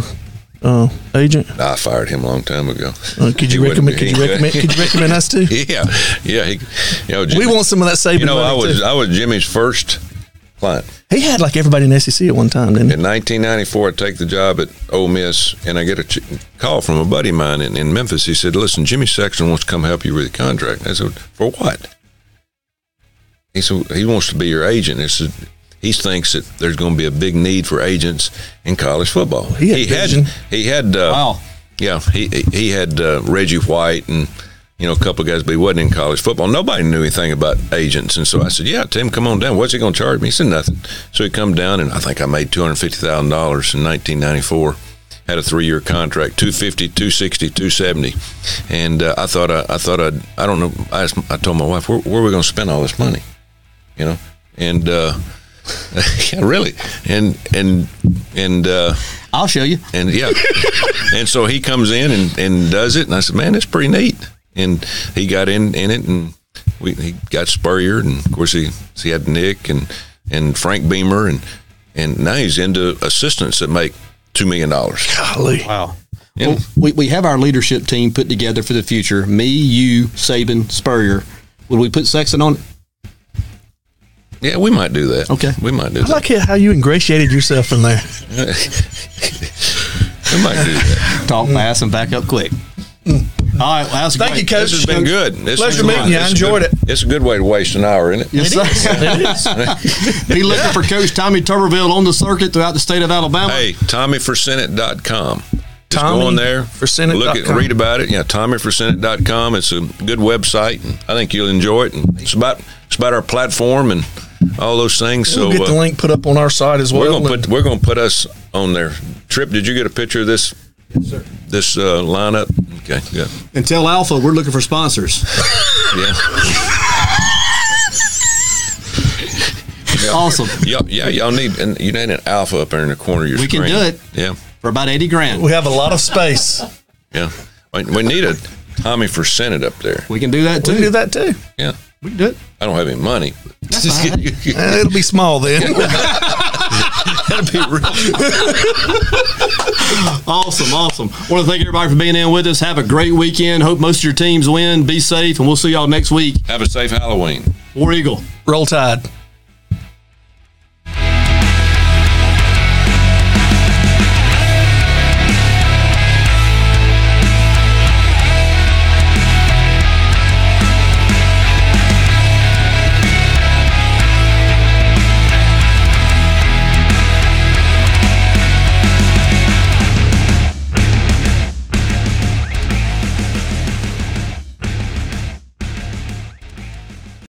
uh, agent. I fired him a long time ago. Uh, could you recommend? Could you recommend? Could you recommend us too? yeah, yeah. He, you know, We want some of that saving You know, I was too. I was Jimmy's first client. He had like everybody in SEC at one time, didn't he? In 1994, I take the job at Ole Miss, and I get a ch- call from a buddy of mine in, in Memphis. He said, "Listen, Jimmy Sexton wants to come help you with the contract." I said, "For what?" He said, "He wants to be your agent." He said, he thinks that there's going to be a big need for agents in college football. He had he had he had uh, Wow. yeah he he had uh, Reggie White and you know, a couple of guys, but he wasn't in college football. Nobody knew anything about agents, and so I said, "Yeah, Tim, come on down. What's he going to charge me?" He said, "Nothing." So he come down, and I think I made two hundred fifty thousand dollars in nineteen ninety four. Had a three year contract, 250, 260, 270. and uh, I thought I, I thought I'd, I don't know. I, asked, I told my wife, "Where, where are we going to spend all this money?" You know, and uh, yeah, really, and and and. Uh, I'll show you. and yeah, and so he comes in and, and does it, and I said, "Man, it's pretty neat." And he got in in it, and we he got Spurrier, and of course he he had Nick and and Frank Beamer, and and now he's into assistants that make two million dollars. Golly. Wow. Well, we, we have our leadership team put together for the future. Me, you, Saban, Spurrier. Would we put Sexton on it? Yeah, we might do that. Okay. we might do I that. like it how you ingratiated yourself in there. We might do that. Talk fast and back up quick. Hmm. All right. Well, that's Thank great. you, Coach. This has been good. This Pleasure meeting you. I enjoyed good- it. It's a good way to waste an hour, isn't it? Yes, sir. Be looking for Coach Tommy Tuberville on the circuit throughout the state of Alabama. Hey, TommyForSenate.com. Just Tommy go on there, for Senate look dot at, com. read about it. Yeah, TommyForSenate.com. It's a good website, and I think you'll enjoy it. And it's about it's about our platform and all those things. So we'll get the uh, link put up on our site as well. we're gonna put we're gonna put us on there. Trip, did you get a picture of this? This uh, lineup. Okay, good. And tell ALFA we're looking for sponsors. Yeah, awesome. y'all, yeah. Y'all need and you need an ALFA up there in the corner of your We can do it. Yeah, For about 80 grand. we have a lot of space. yeah. We, we need a Tommy for Senate up there. We can do that too. We can do that too. Yeah, We can do it. I don't have any money. Eh, it'll be small then. That'd be real. Awesome, awesome. Want to thank everybody for being in with us. Have a great weekend. Hope most of your teams win. Be safe, and we'll see y'all next week. Have a safe Halloween. War Eagle. Roll Tide.